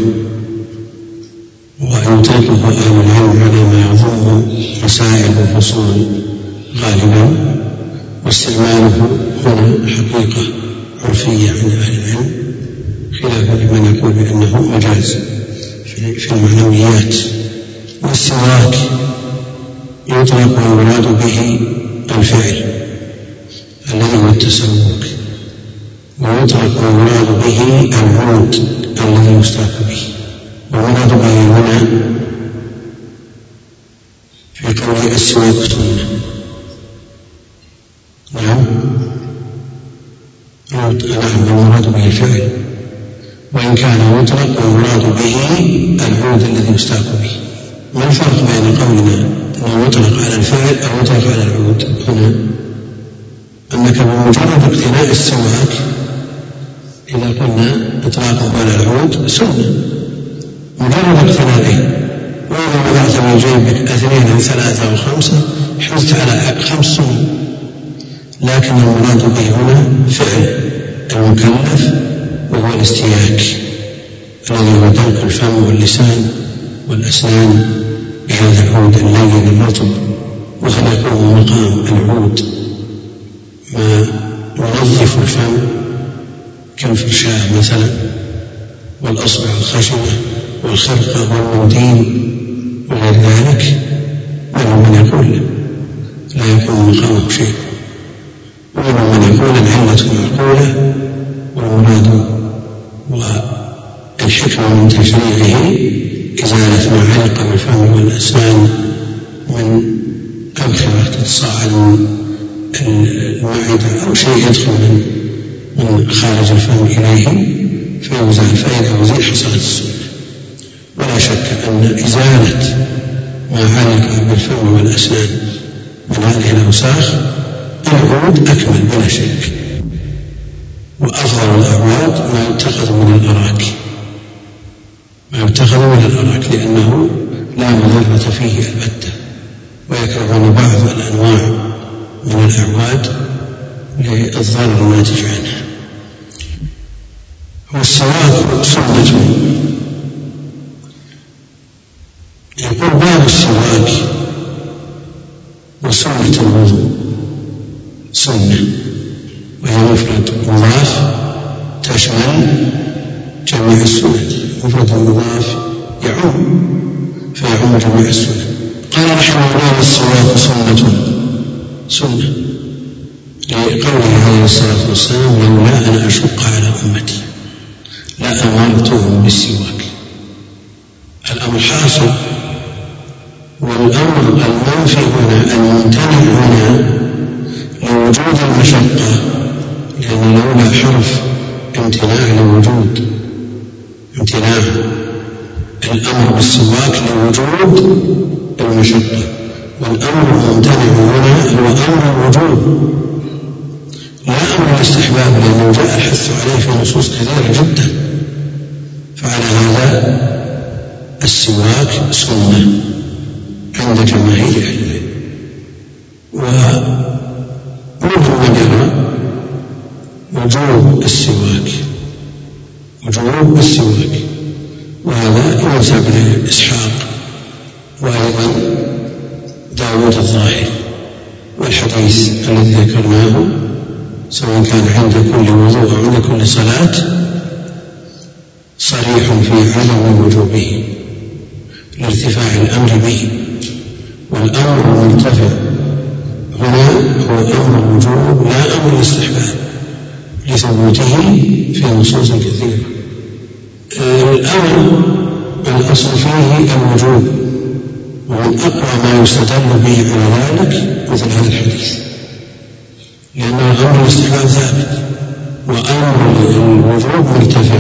ويطلقه أهل العلم على ما يضم مسائل الفصول غالبا واستعماله هنا حقيقة. عرفية عند أهل العلم خلافا لمن يقول بأنه مجاز في المعنويات والسواك يطلق ويراد به الفعل الذي هو التسوق ويطلق ويراد به العود الذي يستاك به ومراد به هنا في قوله السواك سنة نعم. المراد به الفعل وإن كان يطلق والمراد به العود الذي يستاك به. ما الفرق بين قولنا أنه يطلق على الفعل أو يطلق على العود؟ هنا أنك بمجرد اقتناء السواك إذا قلنا إطلاقه على العود سنة مجرد اقتنائه وإذا وضعت من جيبك اثنين أو ثلاثة أو خمسة حزت على خمس سنن لكن المراد به هنا فعل. المكلف وهو الاستياك. الذي هو دلك الفم واللسان والأسنان بهذا العود اللين الرطب يكون مقام العود. ما ينظف الفم كالفرشاة مثلا والأصبع الخشنة والخرقة والمودين وغير ذلك منهم من يقول لا يكون مقامه شيء. ومنهم من يقول العلة معقولة والمراد والحكمة من تشريعه إزالة ما علق بالفم والأسنان من تتصاعد من المعدة أو شيء يدخل من من خارج الفم إليه فيزال فإذا أزيل حصلت السنة ولا شك أن إزالة ما علق بالفم والأسنان من هذه الأوساخ العود أكمل بلا شك. وأفضل الأعواد ما يتخذ من الأراك. ما يتخذ من الأراك لأنه لا مضرة فيه البتة ويكرهون بعض الأنواع من الأعواد للضرر الناتج عنها والسواك سنة يقول باب السواك وسنة الوضوء سنة وهي مفرد مضاف تشمل جميع السنن مفرد مضاف يعم فيعم جميع السنن قال رحمه الله السواك سنة. سنة لقوله عليه الصلاة والسلام لولا أن أشق على أمتي لأمرتهم بالسواك الأمر حاصل. والأمر المنفي هنا الممتنع هنا لوجود المشقة لأن لولا حرف امتناع لوجود امتناع. الأمر بالسواك لوجود المشقة. والأمر الممتنع هنا هو أمر الوجود. لا أمر الاستحباب لأنه جاء الحث عليه في نصوص كثيرة جدا فعلى هذا السواك سنة عند جماهير أهل العلم. ومنهم من يرى وجوب السواك. وجوب السواك. وهذا ينسب لإسحاق وأيضا داود الظاهر. والحديث الذي ذكرناه سواء كان عند كل وضوء أو عند كل صلاة صريح في عدم وجوبه لارتفاع الأمر به. والأمر المرتفع هنا هو أمر الوجوب لا أمر الاستحباب. لثبوته في نصوص كثيرة. الأمر الأصل فيه الوجوب ومن أقوى ما يستدل به على ذلك مثل هذا الحديث. لأن الأمر الاستحباب ثابت وأمر الوجوب مرتفع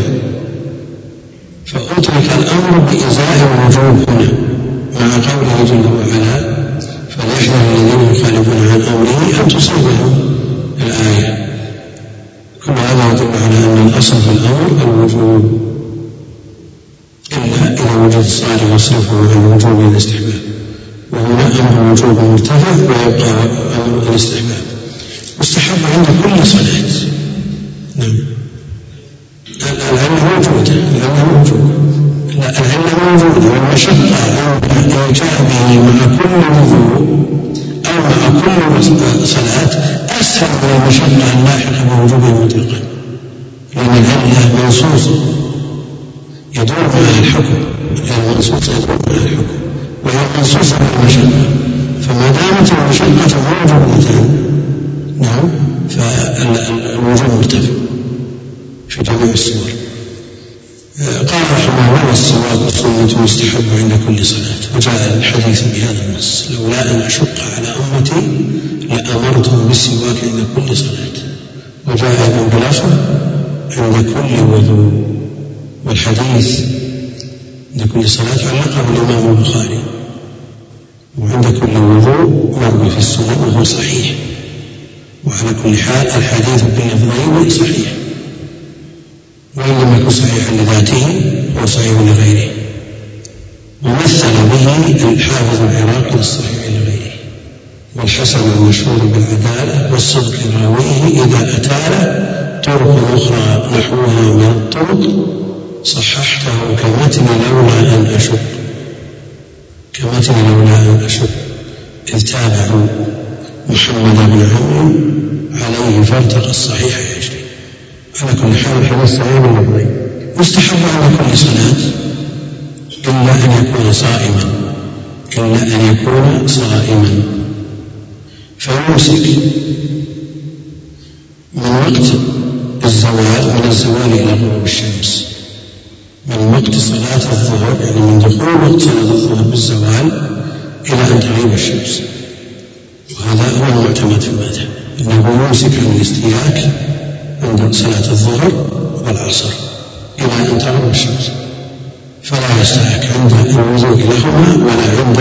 فأترك الأمر بإزاء الوجوب هنا مع قوله جل وعلا فليحذر الذين يخالفون عن أمره أن تصيبهم الآية. هذا يدل على أن الأصل في الأمر الوجوب. إلا إذا وجد الصالح يصرفه عن الوجوب الاستحباب وهنا أمر الوجوب مرتفع ويبقى الاستحباب. مستحب عند كل صلاة. نعم. العلة موجودة العلة موجودة العلة موجودة والمشقة أو جاء به مع كل وضوء. أو مع كل صلاة أسهل المشقة اللاحقة بوجوبه مطلقا لأن العلة منصوصة يدور معها الحكم المنصوصة يدور معها الحكم وهي منصوصة بالمشقة فما دامت المشقة موجودة نعم فالوجوب مرتفع في جميع الصور قال رحمه الله والسواك سنة مستحب عند كل صلاة. وجاء الحديث بهذا النص. لولا أن أشق على أمتي لأمرتهم بالسواك عند كل صلاة. وجاء أيضا بلفظ عند كل وضوء. والحديث عند كل صلاة علقه الإمام البخاري. وعند كل وضوء مروي في السنن وهو صحيح. وعلى كل حال الحديث باللفظين صحيح. وإن لم يكن صحيحا لذاته هو صحيح لغيره. ومثل به الحافظ العراقي للصحيح لغيره. والحسن المشهور بالعدالة والصدق راويه إذا أتانا طرق أخرى نحوها من الطرق صححته كمتن لولا أن أشق كمتن لولا أن أشق إذ تابعوا محمد بن عمرو عليه فارتقى الصحيح يجري على كل حال الحديث صحيح اللفظين مستحب على كل صلاة إلا أن يكون صائما. إلا أن يكون صائما. فيمسك من وقت الزوال من الزوال إلى غروب الشمس. من وقت صلاة الظهر يعني من دخول وقت صلاة الظهر بالزوال إلى أن تغيب الشمس. وهذا هو المعتمد في المذهب. أنه يمسك عن الاستياك عند صلاة الظهر والعصر إلى أن تغرب الشمس. فلا يستحق عند الوضوء لهما ولا عند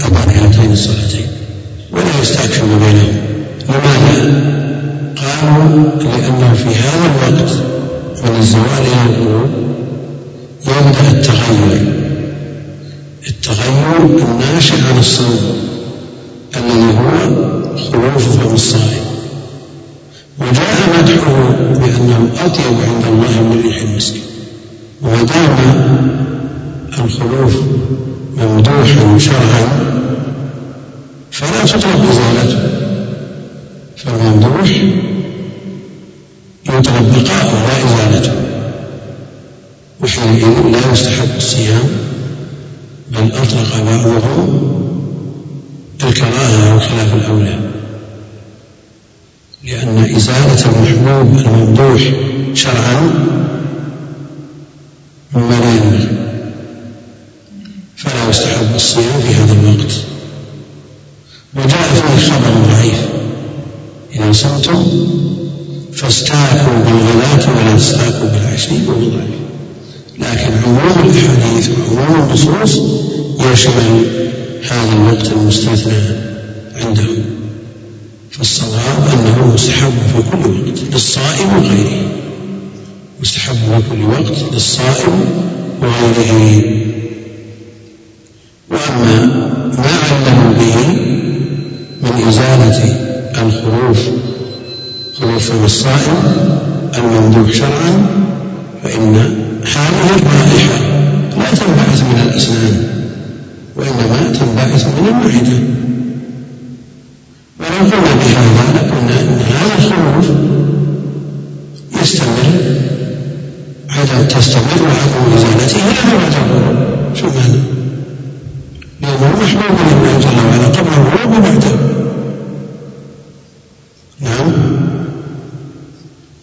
أداء هاتين الصلاتين. ولا يستحق فيما بينهم لماذا؟ قالوا لأنه في هذا الوقت من الزوال إلى الغروب يبدأ التغير. التغير الناشئ عن الصوم الذي هو خروج الصائم. وجاء مدحه بأنه أطيب عند الله من ريح المسك ودام الخروف ممدوحا شرعا فلا تطلب إزالته فالممدوح يطلب بقاؤه لا إزالته وحينئذ لا يستحب الصيام بل أطلق بعضهم الكراهة خلاف الأولى. لأن إزالة المحبوب الممدوح شرعا مما لا ينبغي. فلا يستحب الصيام في هذا الوقت. وجاء فيه خبر ضعيف. إذا صمتم فاستاكوا بالغلاة ولا تستاكوا بالعشي وهو ضعيف. لكن عموم الأحاديث وعموم النصوص يشمل هذا الوقت المستثنى عندهم. فالصواب أنه مستحب في كل وقت للصائم وغيره. مستحب في كل وقت للصائم وغيره. وأما ما علموا به من إزالة الخروف خروف الصائم الممدوح شرعا فإن هذه الرائحة لا تنبعث من الأسنان وإنما تنبعث من المعدة. ولو قلنا بهذا لقلنا أن هذا الخروف يستمر على تستمر عدم إزالته إلى بعد الغروب شو معنى؟ لأنه محبوب لله جل وعلا قبل الغروب وبعده نعم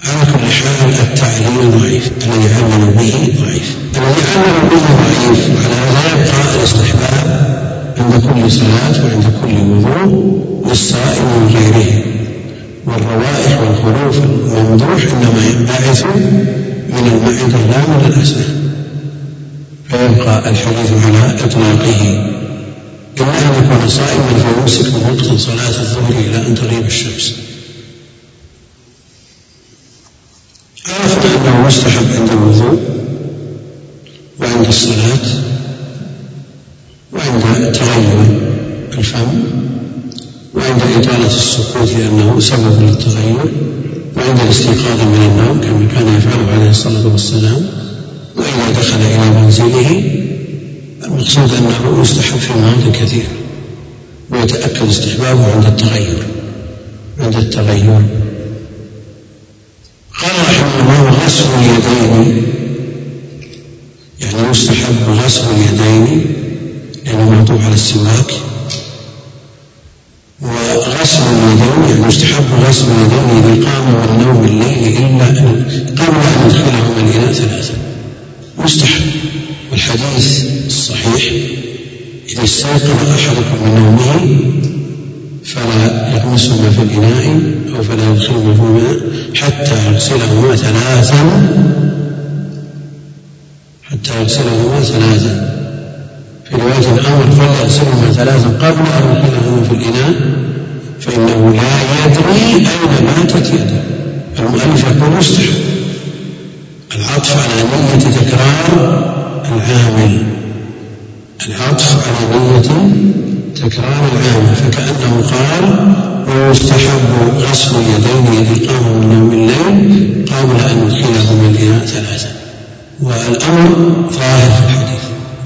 على كل حال التعليل ضعيف الذي علل به ضعيف الذي علل به ضعيف على هذا يبقى الاستحباب عند كل صلاة وعند كل وضوء للصائم وغيره والروائح والخروف الممدوح إنما ينبعث من المعدة لا من الأسنان فيبقى الحديث على إطلاقه. إلا أن يكون صائما فيمسك من وقت صلاة الظهر إلى أن تغيب الشمس. عرفنا أنه مستحب عند الوضوء وعند الصلاة وعند تغير الفم وعند إطالة السكوت لأنه سبب للتغير وعند الاستيقاظ من النوم كما كان يفعله عليه الصلاة والسلام وإذا دخل إلى منزله المقصود أنه يستحب في مواطن كثيرة ويتأكد استحبابه عند التغير عند التغير. قال رحمه الله غسل اليدين يعني يستحب غسل اليدين لأنه معطوف على السواك. وغسل اليدين يعني يستحب غسل اليدين إذا قام من نوم الليل إلا قبل أن يدخلهما الإناء ثلاثة مستحب. والحديث الصحيح إذا استيقظ أحدكم من نومه فلا يغمسهما في الإناء أو فلا يدخلهما حتى يغسلهما ثلاثا. حتى يغسلهما ثلاثا. في رواية الأمر فليغسلهما ثلاثا قبل أن يدخلهما في الإناء فإنه لا يدري أين ماتت يده. المؤلف يقول مستحب العطف على نية تكرار العامل. العطف على نية تكرار العامل. فكأنه قال ويستحب غسل اليدين إذا قام من نوم الليل قبل أن يدخلهما الإناء ثلاثا والأمر ظاهر في الحديث.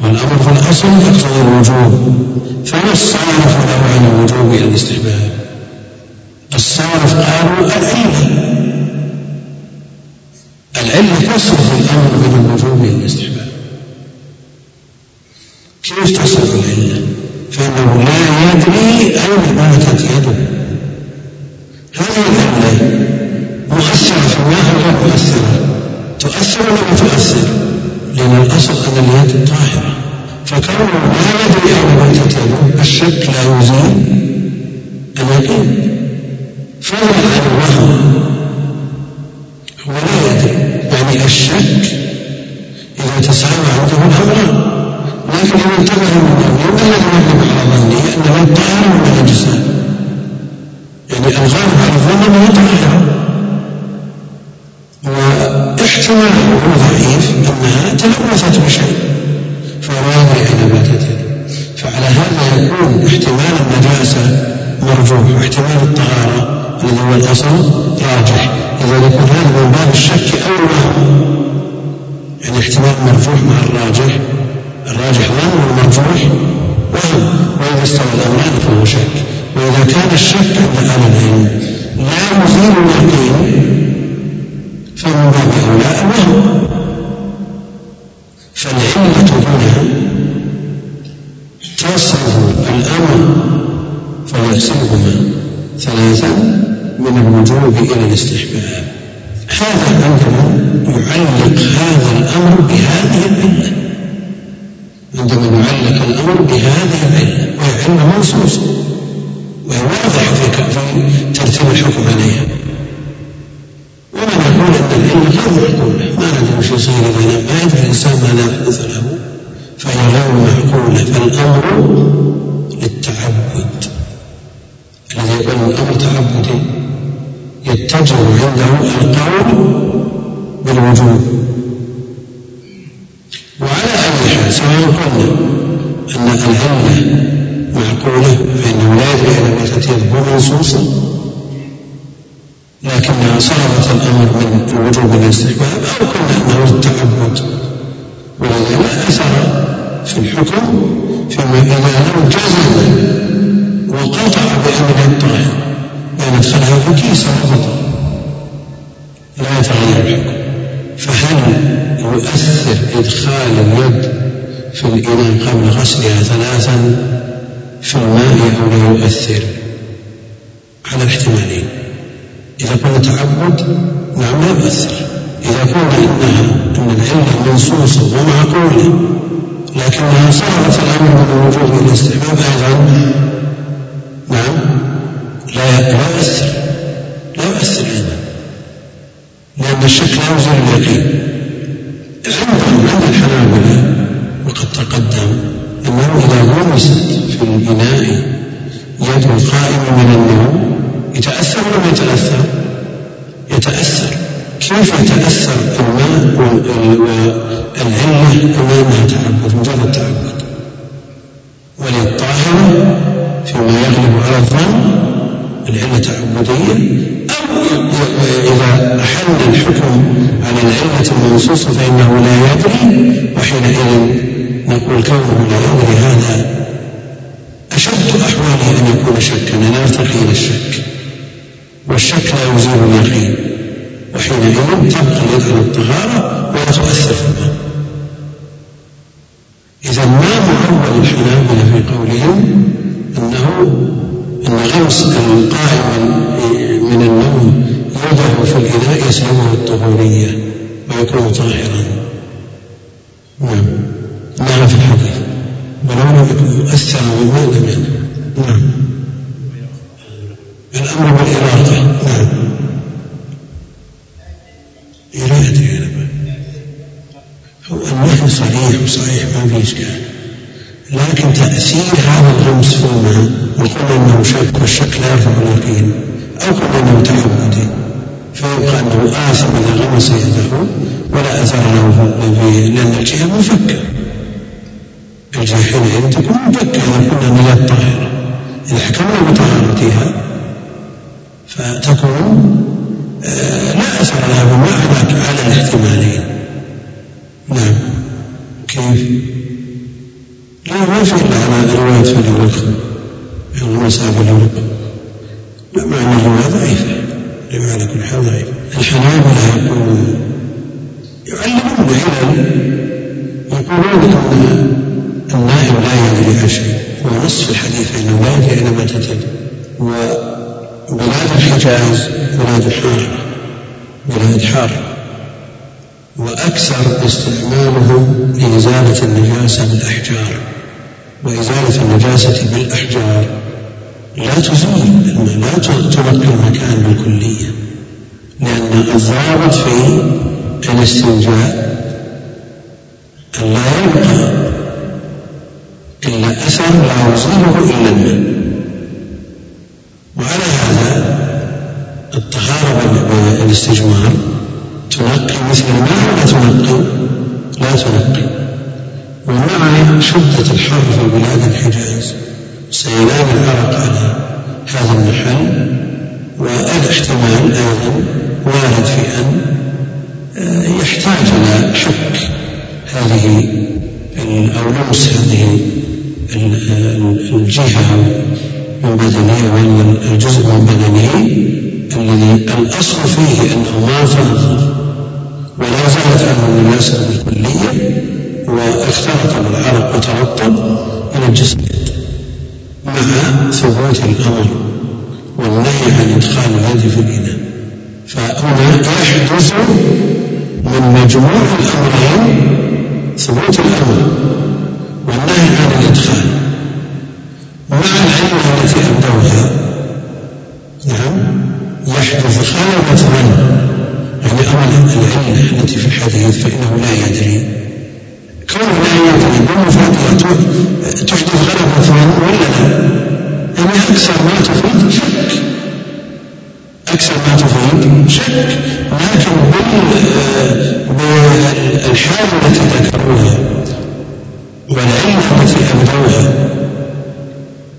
والأمر في الأصل يقتضي الوجوب فما الصارف له عن الوجوب إلى الاستحباب الصارف قالوا العلة العلة تصرف الأمر من الوجوب إلى الاستحباب كيف تصرف العلة؟ فإنه لا يدري أين باتت يده. هذه العلة مؤثرة في أو غير مؤثرة تؤثر ولا لا تؤثر؟ لأن الأصل أن اليد طاهرة. فكونه لا يدري أين باتت يده الشك لا يزيل. اليقين فضلا عن الوهم لا يدري. يعني الشك إذا تساوى عنده الأمران لكن إذا انتبه من الذي يغلب على ظني أنه طاهر ولا نجسة يعني الغالب على الظن أنه طاهر واحتمال ضعيف أنها تلوثت بشيء يدري أين باتت فعلى هذا يكون احتمال النجاسة مرجوح واحتمال الطهارة الذي هو الأصل راجح إذا يكون هذا من باب الشك أو الوهم يعني احتمال مرجوح مع الراجح الراجح ظن والمرجوح وهم وإذا استوى الأمران فهو شك. وإذا كان الشك عند أهل العلم لا يزيل اليقين فمن باب أولى الوهم فالعلة هنا تصرف الأمر فيحسبهما ثلاثا من الوجوب إلى الاستحباب. هذا عندما يعلق هذا الأمر بهذه العلة. عندما يعلق الأمر بهذه العلة وهي علة منصوصة وهي واضحة في ترتيب الحكم عليها. ومن يقول فهي غير معقولة فالأمر للتعبد الذي يقول الأمر تعبدي يتجه عنده القول بالوجوب وعلى أي حال سواء قلنا أن العلة معقولة فإنه لا يدري بيتة يده منصوصة لكنها صارت الأمر من الوجوب الاستحباب أو قلنا أنه التعبد. ولذا لا أثر في الحكم فيما إذا لم جزم وقطع اليد طاهر بأن أدخلها في كيس ربطه لا يتغير الحكم فهل يؤثر إدخال اليد في الإناء قبل غسلها ثلاثا؟ في الماء أو لا يؤثر. على الاحتمالين إذا قلنا تعبد نعم لا يؤثر. إذا قلنا إنها أن العلة منصوصة ومعقولة لكنها صارت الأمر من الوجود إلى الاستحباب أيضا نعم لا لا يؤثر. لا يؤثر أيضا. لأن الشك لا يزيل اليقين عندهم عند الحنابلة وقد تقدم أنه إذا غمست في الإناء يد القائم من النوم يتأثر ولا ما يتأثر؟ يتأثر. كيف يتأثر الماء والعلة أمامها تعبد مجرد تعبد وللطاهرة فيما يغلب على الظن العلة تعبدية أو إذا أحل الحكم على العلة المنصوصة فإنه لا يدري وحينئذ نقول كونه لا يدري هذا أشد أحواله أن يكون شكا نرتقي إلى الشك. والشك لا يزيل اليقين. وحينئذ تبقى اليد الطهارة ولا تؤثر. في الماء إذا ما معول الحنابلة في قولهم أنه أن غمس القائم من النوم يوضع في الإناء يسلمه الطهورية ويكون طاهرا. نعم. نعم في الحديث. ولو لم يؤثر بما لم ينام نعم. الأمر بالإرادة نعم إيه أنا هو النهي صريح وصحيح ما في إشكال لكن تأثير هذا الغمس في الماء وقلنا أنه شك والشك لا يرفع اليقين أو قلنا أنه تعبدي فيبقى أنه آثم إذا غمس يده ولا أثر له فيه لأن الجهة مفكة الجهة حينئذ تكون مفكة إذا قلنا أن لا إذا حكمنا بطهارتها فتكون آه لا أثر لها بمعنى على الاحتمالين نعم. كيف؟ لا ما في إلا على رواية فلي والخم المسألة بالورق لا مع أن الرواية ضعيفة الرواية على كل حال ضعيفة الحنابلة يقولون يعلمون العلل يقولون أن النائم لا يدري شيء. ونصف الحديث أنه لا يدري أين ما تتل وبلاد الحجاز بلاد حارة بلاد حارة وأكثر استعمالهم لإزالة النجاسة بالأحجار. وإزالة النجاسة بالأحجار لا تزيل لا تنقي المكان بالكلية. لأن الضابط في الاستنجاء أن لا يبقى إلا أثر لا يزيله إلا الماء وعلى هذا الطهارة بالاستجمار تنقي مثل الماء ولا تنقي؟ لا تنقي ومع شدة الحر في بلاد الحجاز سيلان العرق على هذا المحل والاحتمال أيضا وارد في أن آه، يحتاج إلى حك هذه أو لمس هذه الجهة البدنية ولا الجزء من بدنه الذي الأصل فيه أنه ما فاض ولا زالت عنه النجاسة بالكلية واختلط بالعرق وترطب إلى الجسد مع ثبوت الأمر والنهي عن إدخال اليد في الإناء. فهنا يحدث من مجموع الأمرين ثبوت الأمر والنهي عن الإدخال. مع العلة التي أبدوها نعم يحدث غلبة ظن يعني أمر العلة التي في الحديث فإنه لا يدري. كونه لا يدري بالمفاجأة تحدث غلبة ظن ولا لا؟ يعني أكثر ما تفيد شك. أكثر ما تفيد شك. لكن بالحال التي ذكروها والعلة التي أبدوها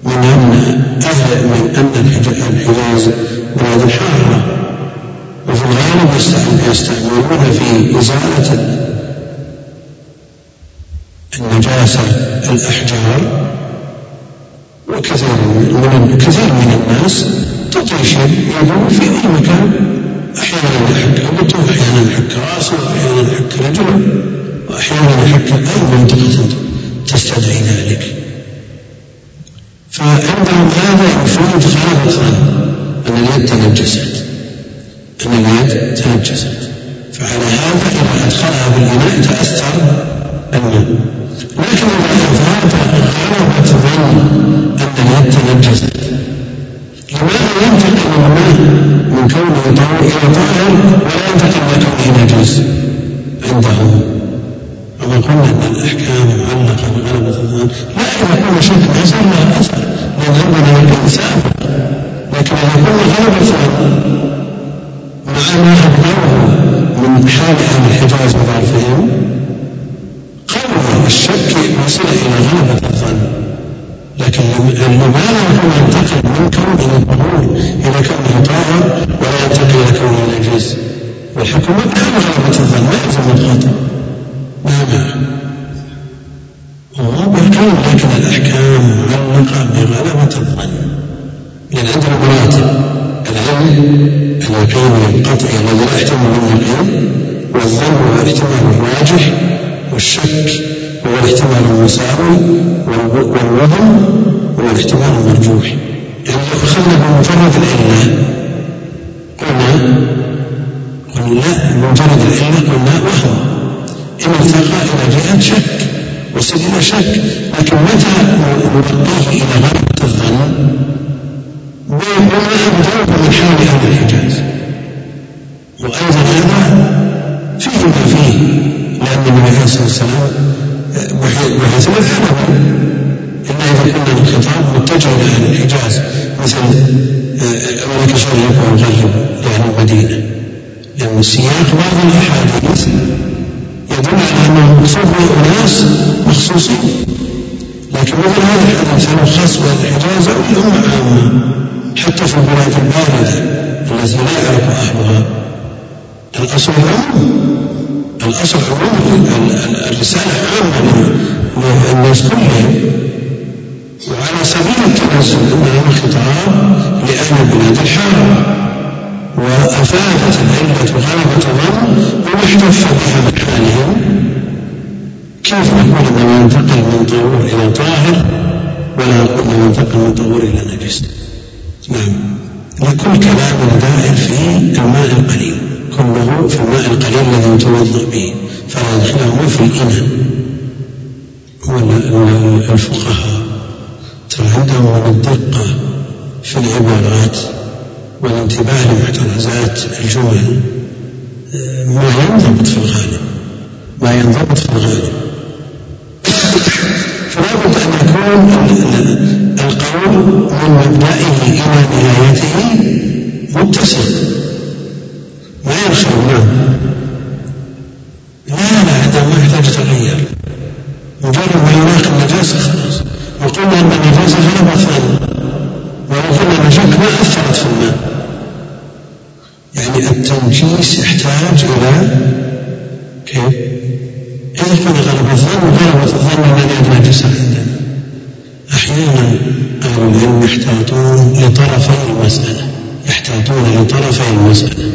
من أن أهل من أن الحجاز بلاد الحارة وفي الغالب يستعملون في إزالة النجاسة الأحجار وكثير من كثير من الناس تطيش يده في أي مكان. أحيانا يحك أبطه أحيانا يحك رأسه أحيانا يحك رجله وأحيانا يحك أي منطقة تستدعي ذلك. فعندهم هذا يفيد غالبا أن اليد تنجست أن اليد تنجست. فعلى هذا إذا أدخلها بالإناء تأثر الماء لكن إذا أفاد غلبة ظن أن اليد تنجست. لماذا ينتقل الماء من كونه طاهر إلى طاهر ولا ينتقل إلى كونه نجس عندهم وما قلنا أن الأحكام معلقة بغلبة الظن لا ما صار لها أثر لأن عندنا يقين سابق لكن إذا كنا الظن مع ما أبدوه من حال أهل الحجاز وضعفهم قوي الشك وصل إلى غلبة الظن. لكن لماذا هو ينتقل من كونه الطهور إلى كونه طاهر ولا ينتقل إلى كونه نجس والحكم على غلبة الظن ما يلزم الخطأ نعم هو بالكون لكن الأحكام معلقة بغلبة الظن لأن عندنا مراتب العلم اليقين القطعي الذي لا يحتمل منه العلم والظن هو الاحتمال الراجح والشك هو الاحتمال المساوي والوهم هو الاحتمال المرجوح يعني لو أخذنا بمجرد العلة قلنا قلنا بمجرد العلة قلنا وهم ارتقى إلى جهة شك إلى شك لكن متى نرقيه إلى غلبة الظن؟ بما أبدوه من حال أهل الحجاز وأيضا هذا فيه ما فيه لأن النبي عليه الصلاة والسلام بحيث مثله إلا إذا كنا الخطاب متجه إلى أهل الحجاز مثل أمريكا الشرقية والغرب لأهل المدينة. لأن السياق بعض الأحاديث يدل على أنه مقصود أناس مخصوصين لكن مثل هذا الحديث هل خاص بأهل الحجاز أو الأمة عامة حتى في البلاد الباردة التي لا يعرف أهلها الأصل العموم الأصل عموم الرسالة عامة للناس كلهم وعلى سبيل التنزل إنها خطاب لأهل بلاد الحرم وأفادت العلة غلبة ظن ومحتف بها من حالهم كيف نقول انه ينتقل من طهور إلى طاهر ولا نقول انه ينتقل من طهور إلى نجس؟ نعم. وكل كلام دائر في الماء القليل كله في الماء القليل الذي يتوضأ به فلا يدخله في الإناء. والفقهاء ترى عندهم الدقة في العبارات. والانتباه لمحترزات الجمل ما ينضبط في الغالب ما ينضبط في الغالب. فلا بد أن يكون القول من مبدئه إلى نهايته متصل. ما يرخي نعم لا لا هذا ما يحتاج يتغير مجرد ما يلاقي النجاسة خلاص. وقلنا أن النجاسة غلبت ظن ولكن النجاسة ما أثرت في الماء. يعني التنجيس يحتاج إلى كيف؟ إذا كان غلب الظن غلب الظن الذي نجس عندنا أحيانا أهل العلم يحتاجون لطرفي المسألة يحتاجون لطرفي المسألة.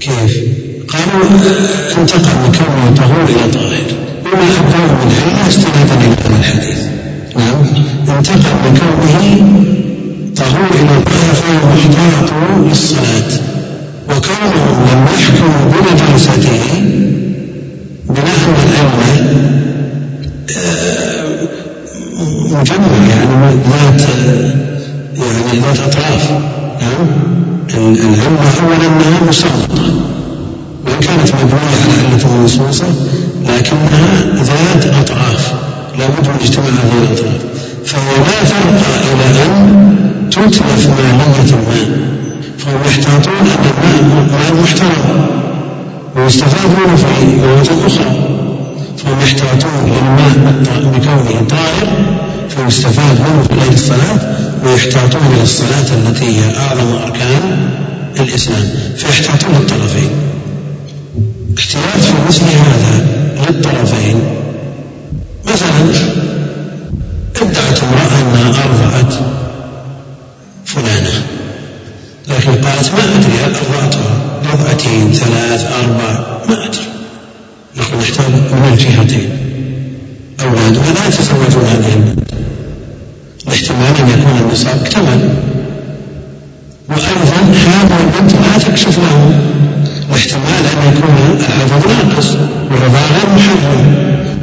كيف؟ قالوا انتقل من كونه طهور إلى طاهر. وما أبداه من علة استنادا إلى هذا الحديث. نعم. انتقل من كونه طهور إلى طاهر فهو محتاط للصلاة. وكونهم لم يحكموا بنجاسته بناء على آه، مجمع يعني ذات يعني ذات أطراف. نعم. العلة أولا أنها مسلطة. وإن كانت مبنية على علة منصوصة لكنها ذات أطراف. لابد من اجتماع هذه الأطراف. فهو لا فرق إلى أن تتلف مالية الماء فهم يحتاطون أن الماء ماء محترم ويستفاد منه في مواد أخرى فهم يحتاطون للماء بكونه طاهر فيستفاد منه في غير الصلاة ويحتاطون للصلاة التي هي أعظم أركان الإسلام فيحتاطون الطرفين احتياط في مثل هذا للطرفين مثلا ادعت امرأة أنها أرضعت لكن قالت ما أدري هل أرضعتها رضعتين ثلاث أربع ما أدري نحن نحتاج من الجهتين أولادها لا يتزوجون هذه البنت الاحتمال أن يكون النصاب اكتمل وأيضا هذه البنت لا تكشف له واحتمال أن يكون الحفظ ناقص والرضاعة غير محرم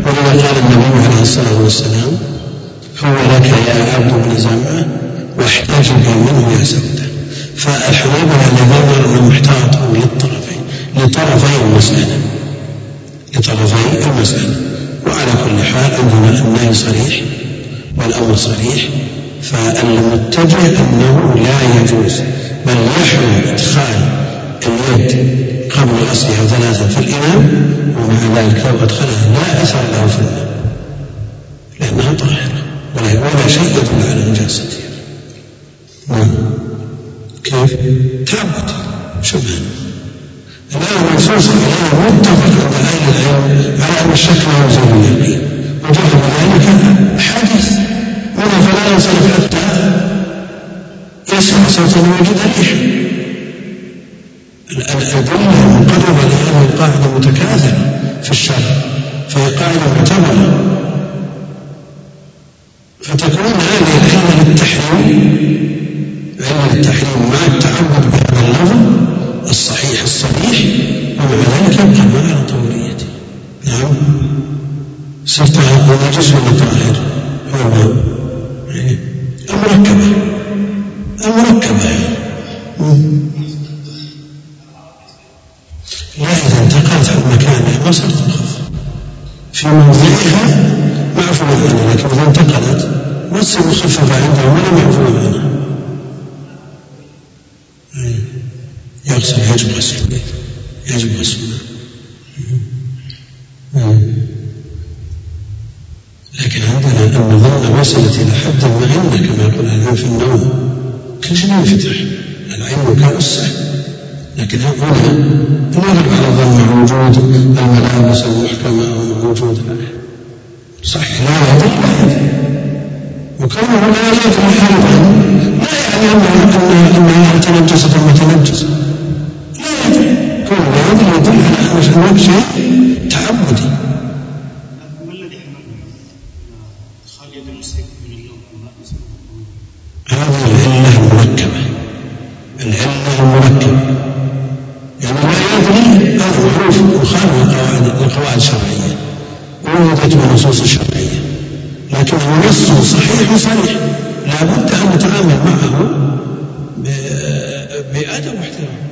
ولذا قال النبي عليه الصلاة والسلام هو لك يا عبد بن زمعة واحتاج منه يا سودة فالحنابلة الذين يرون محتاط للطرفين لطرفي المسألة. لطرفي المسألة. وعلى كل حال عندنا النهي صريح والأمر صريح فالمتجه أنه لا يجوز بل يحرم إدخال اليد قبل غسلها ثلاثة في الإناء ومع ذلك لو أدخلها لا أثر له في الماء لأنها طاهرة ولا شيء يدل على نجاستها نعم. كيف؟ تعبد شبها الآن الرسول صلى الله عليه وسلم متفق على أن الشك لا يلزم اليقين وجرب ذلك حديث. منها فلا ينصرف حتى يسمع صوتا ويجد ريحا الأدلة المقربة لهذه القاعدة متكاثرة في الشرع فهي قاعدة معتبرة. فتكون هذه العلة للتحريم علة التحريم مع التعبد بهذا اللفظ الصحيح الصريح ومع ذلك يبقى على طهوريته نعم. صرت نجس ولا طاهر هو الماء المركبة. المركبة. لا إذا انتقلت عن مكانها ما صارت مخففة في موضعها معفو عنها لكن إذا انتقلت ما تصير مخففة عندها ولا معفو عنها يغسل يجب غسله يجب غسله لكن عندنا النظام وصلت إلى حد المهنة كما يقول العلم في النوم كل شيء ينفتح العين كالسة لكن هنا نغلب على مع وجود الملابس المحكمة أو وجود صحيح لا يدري لا يدري وكونه لا يدري أيضا لا يعني أنه أنها تنجست أو متنجسة لا يدري يدل على أنه شيء الذي اللون هذه العلة المركبة العلة المركبة يعني لا يدري هذا معروف مخالف القواعد الشرعية وردت بالنصوص الشرعية لكنه نص صحيح صريح لا بد أن نتعامل معه بأدب واحترام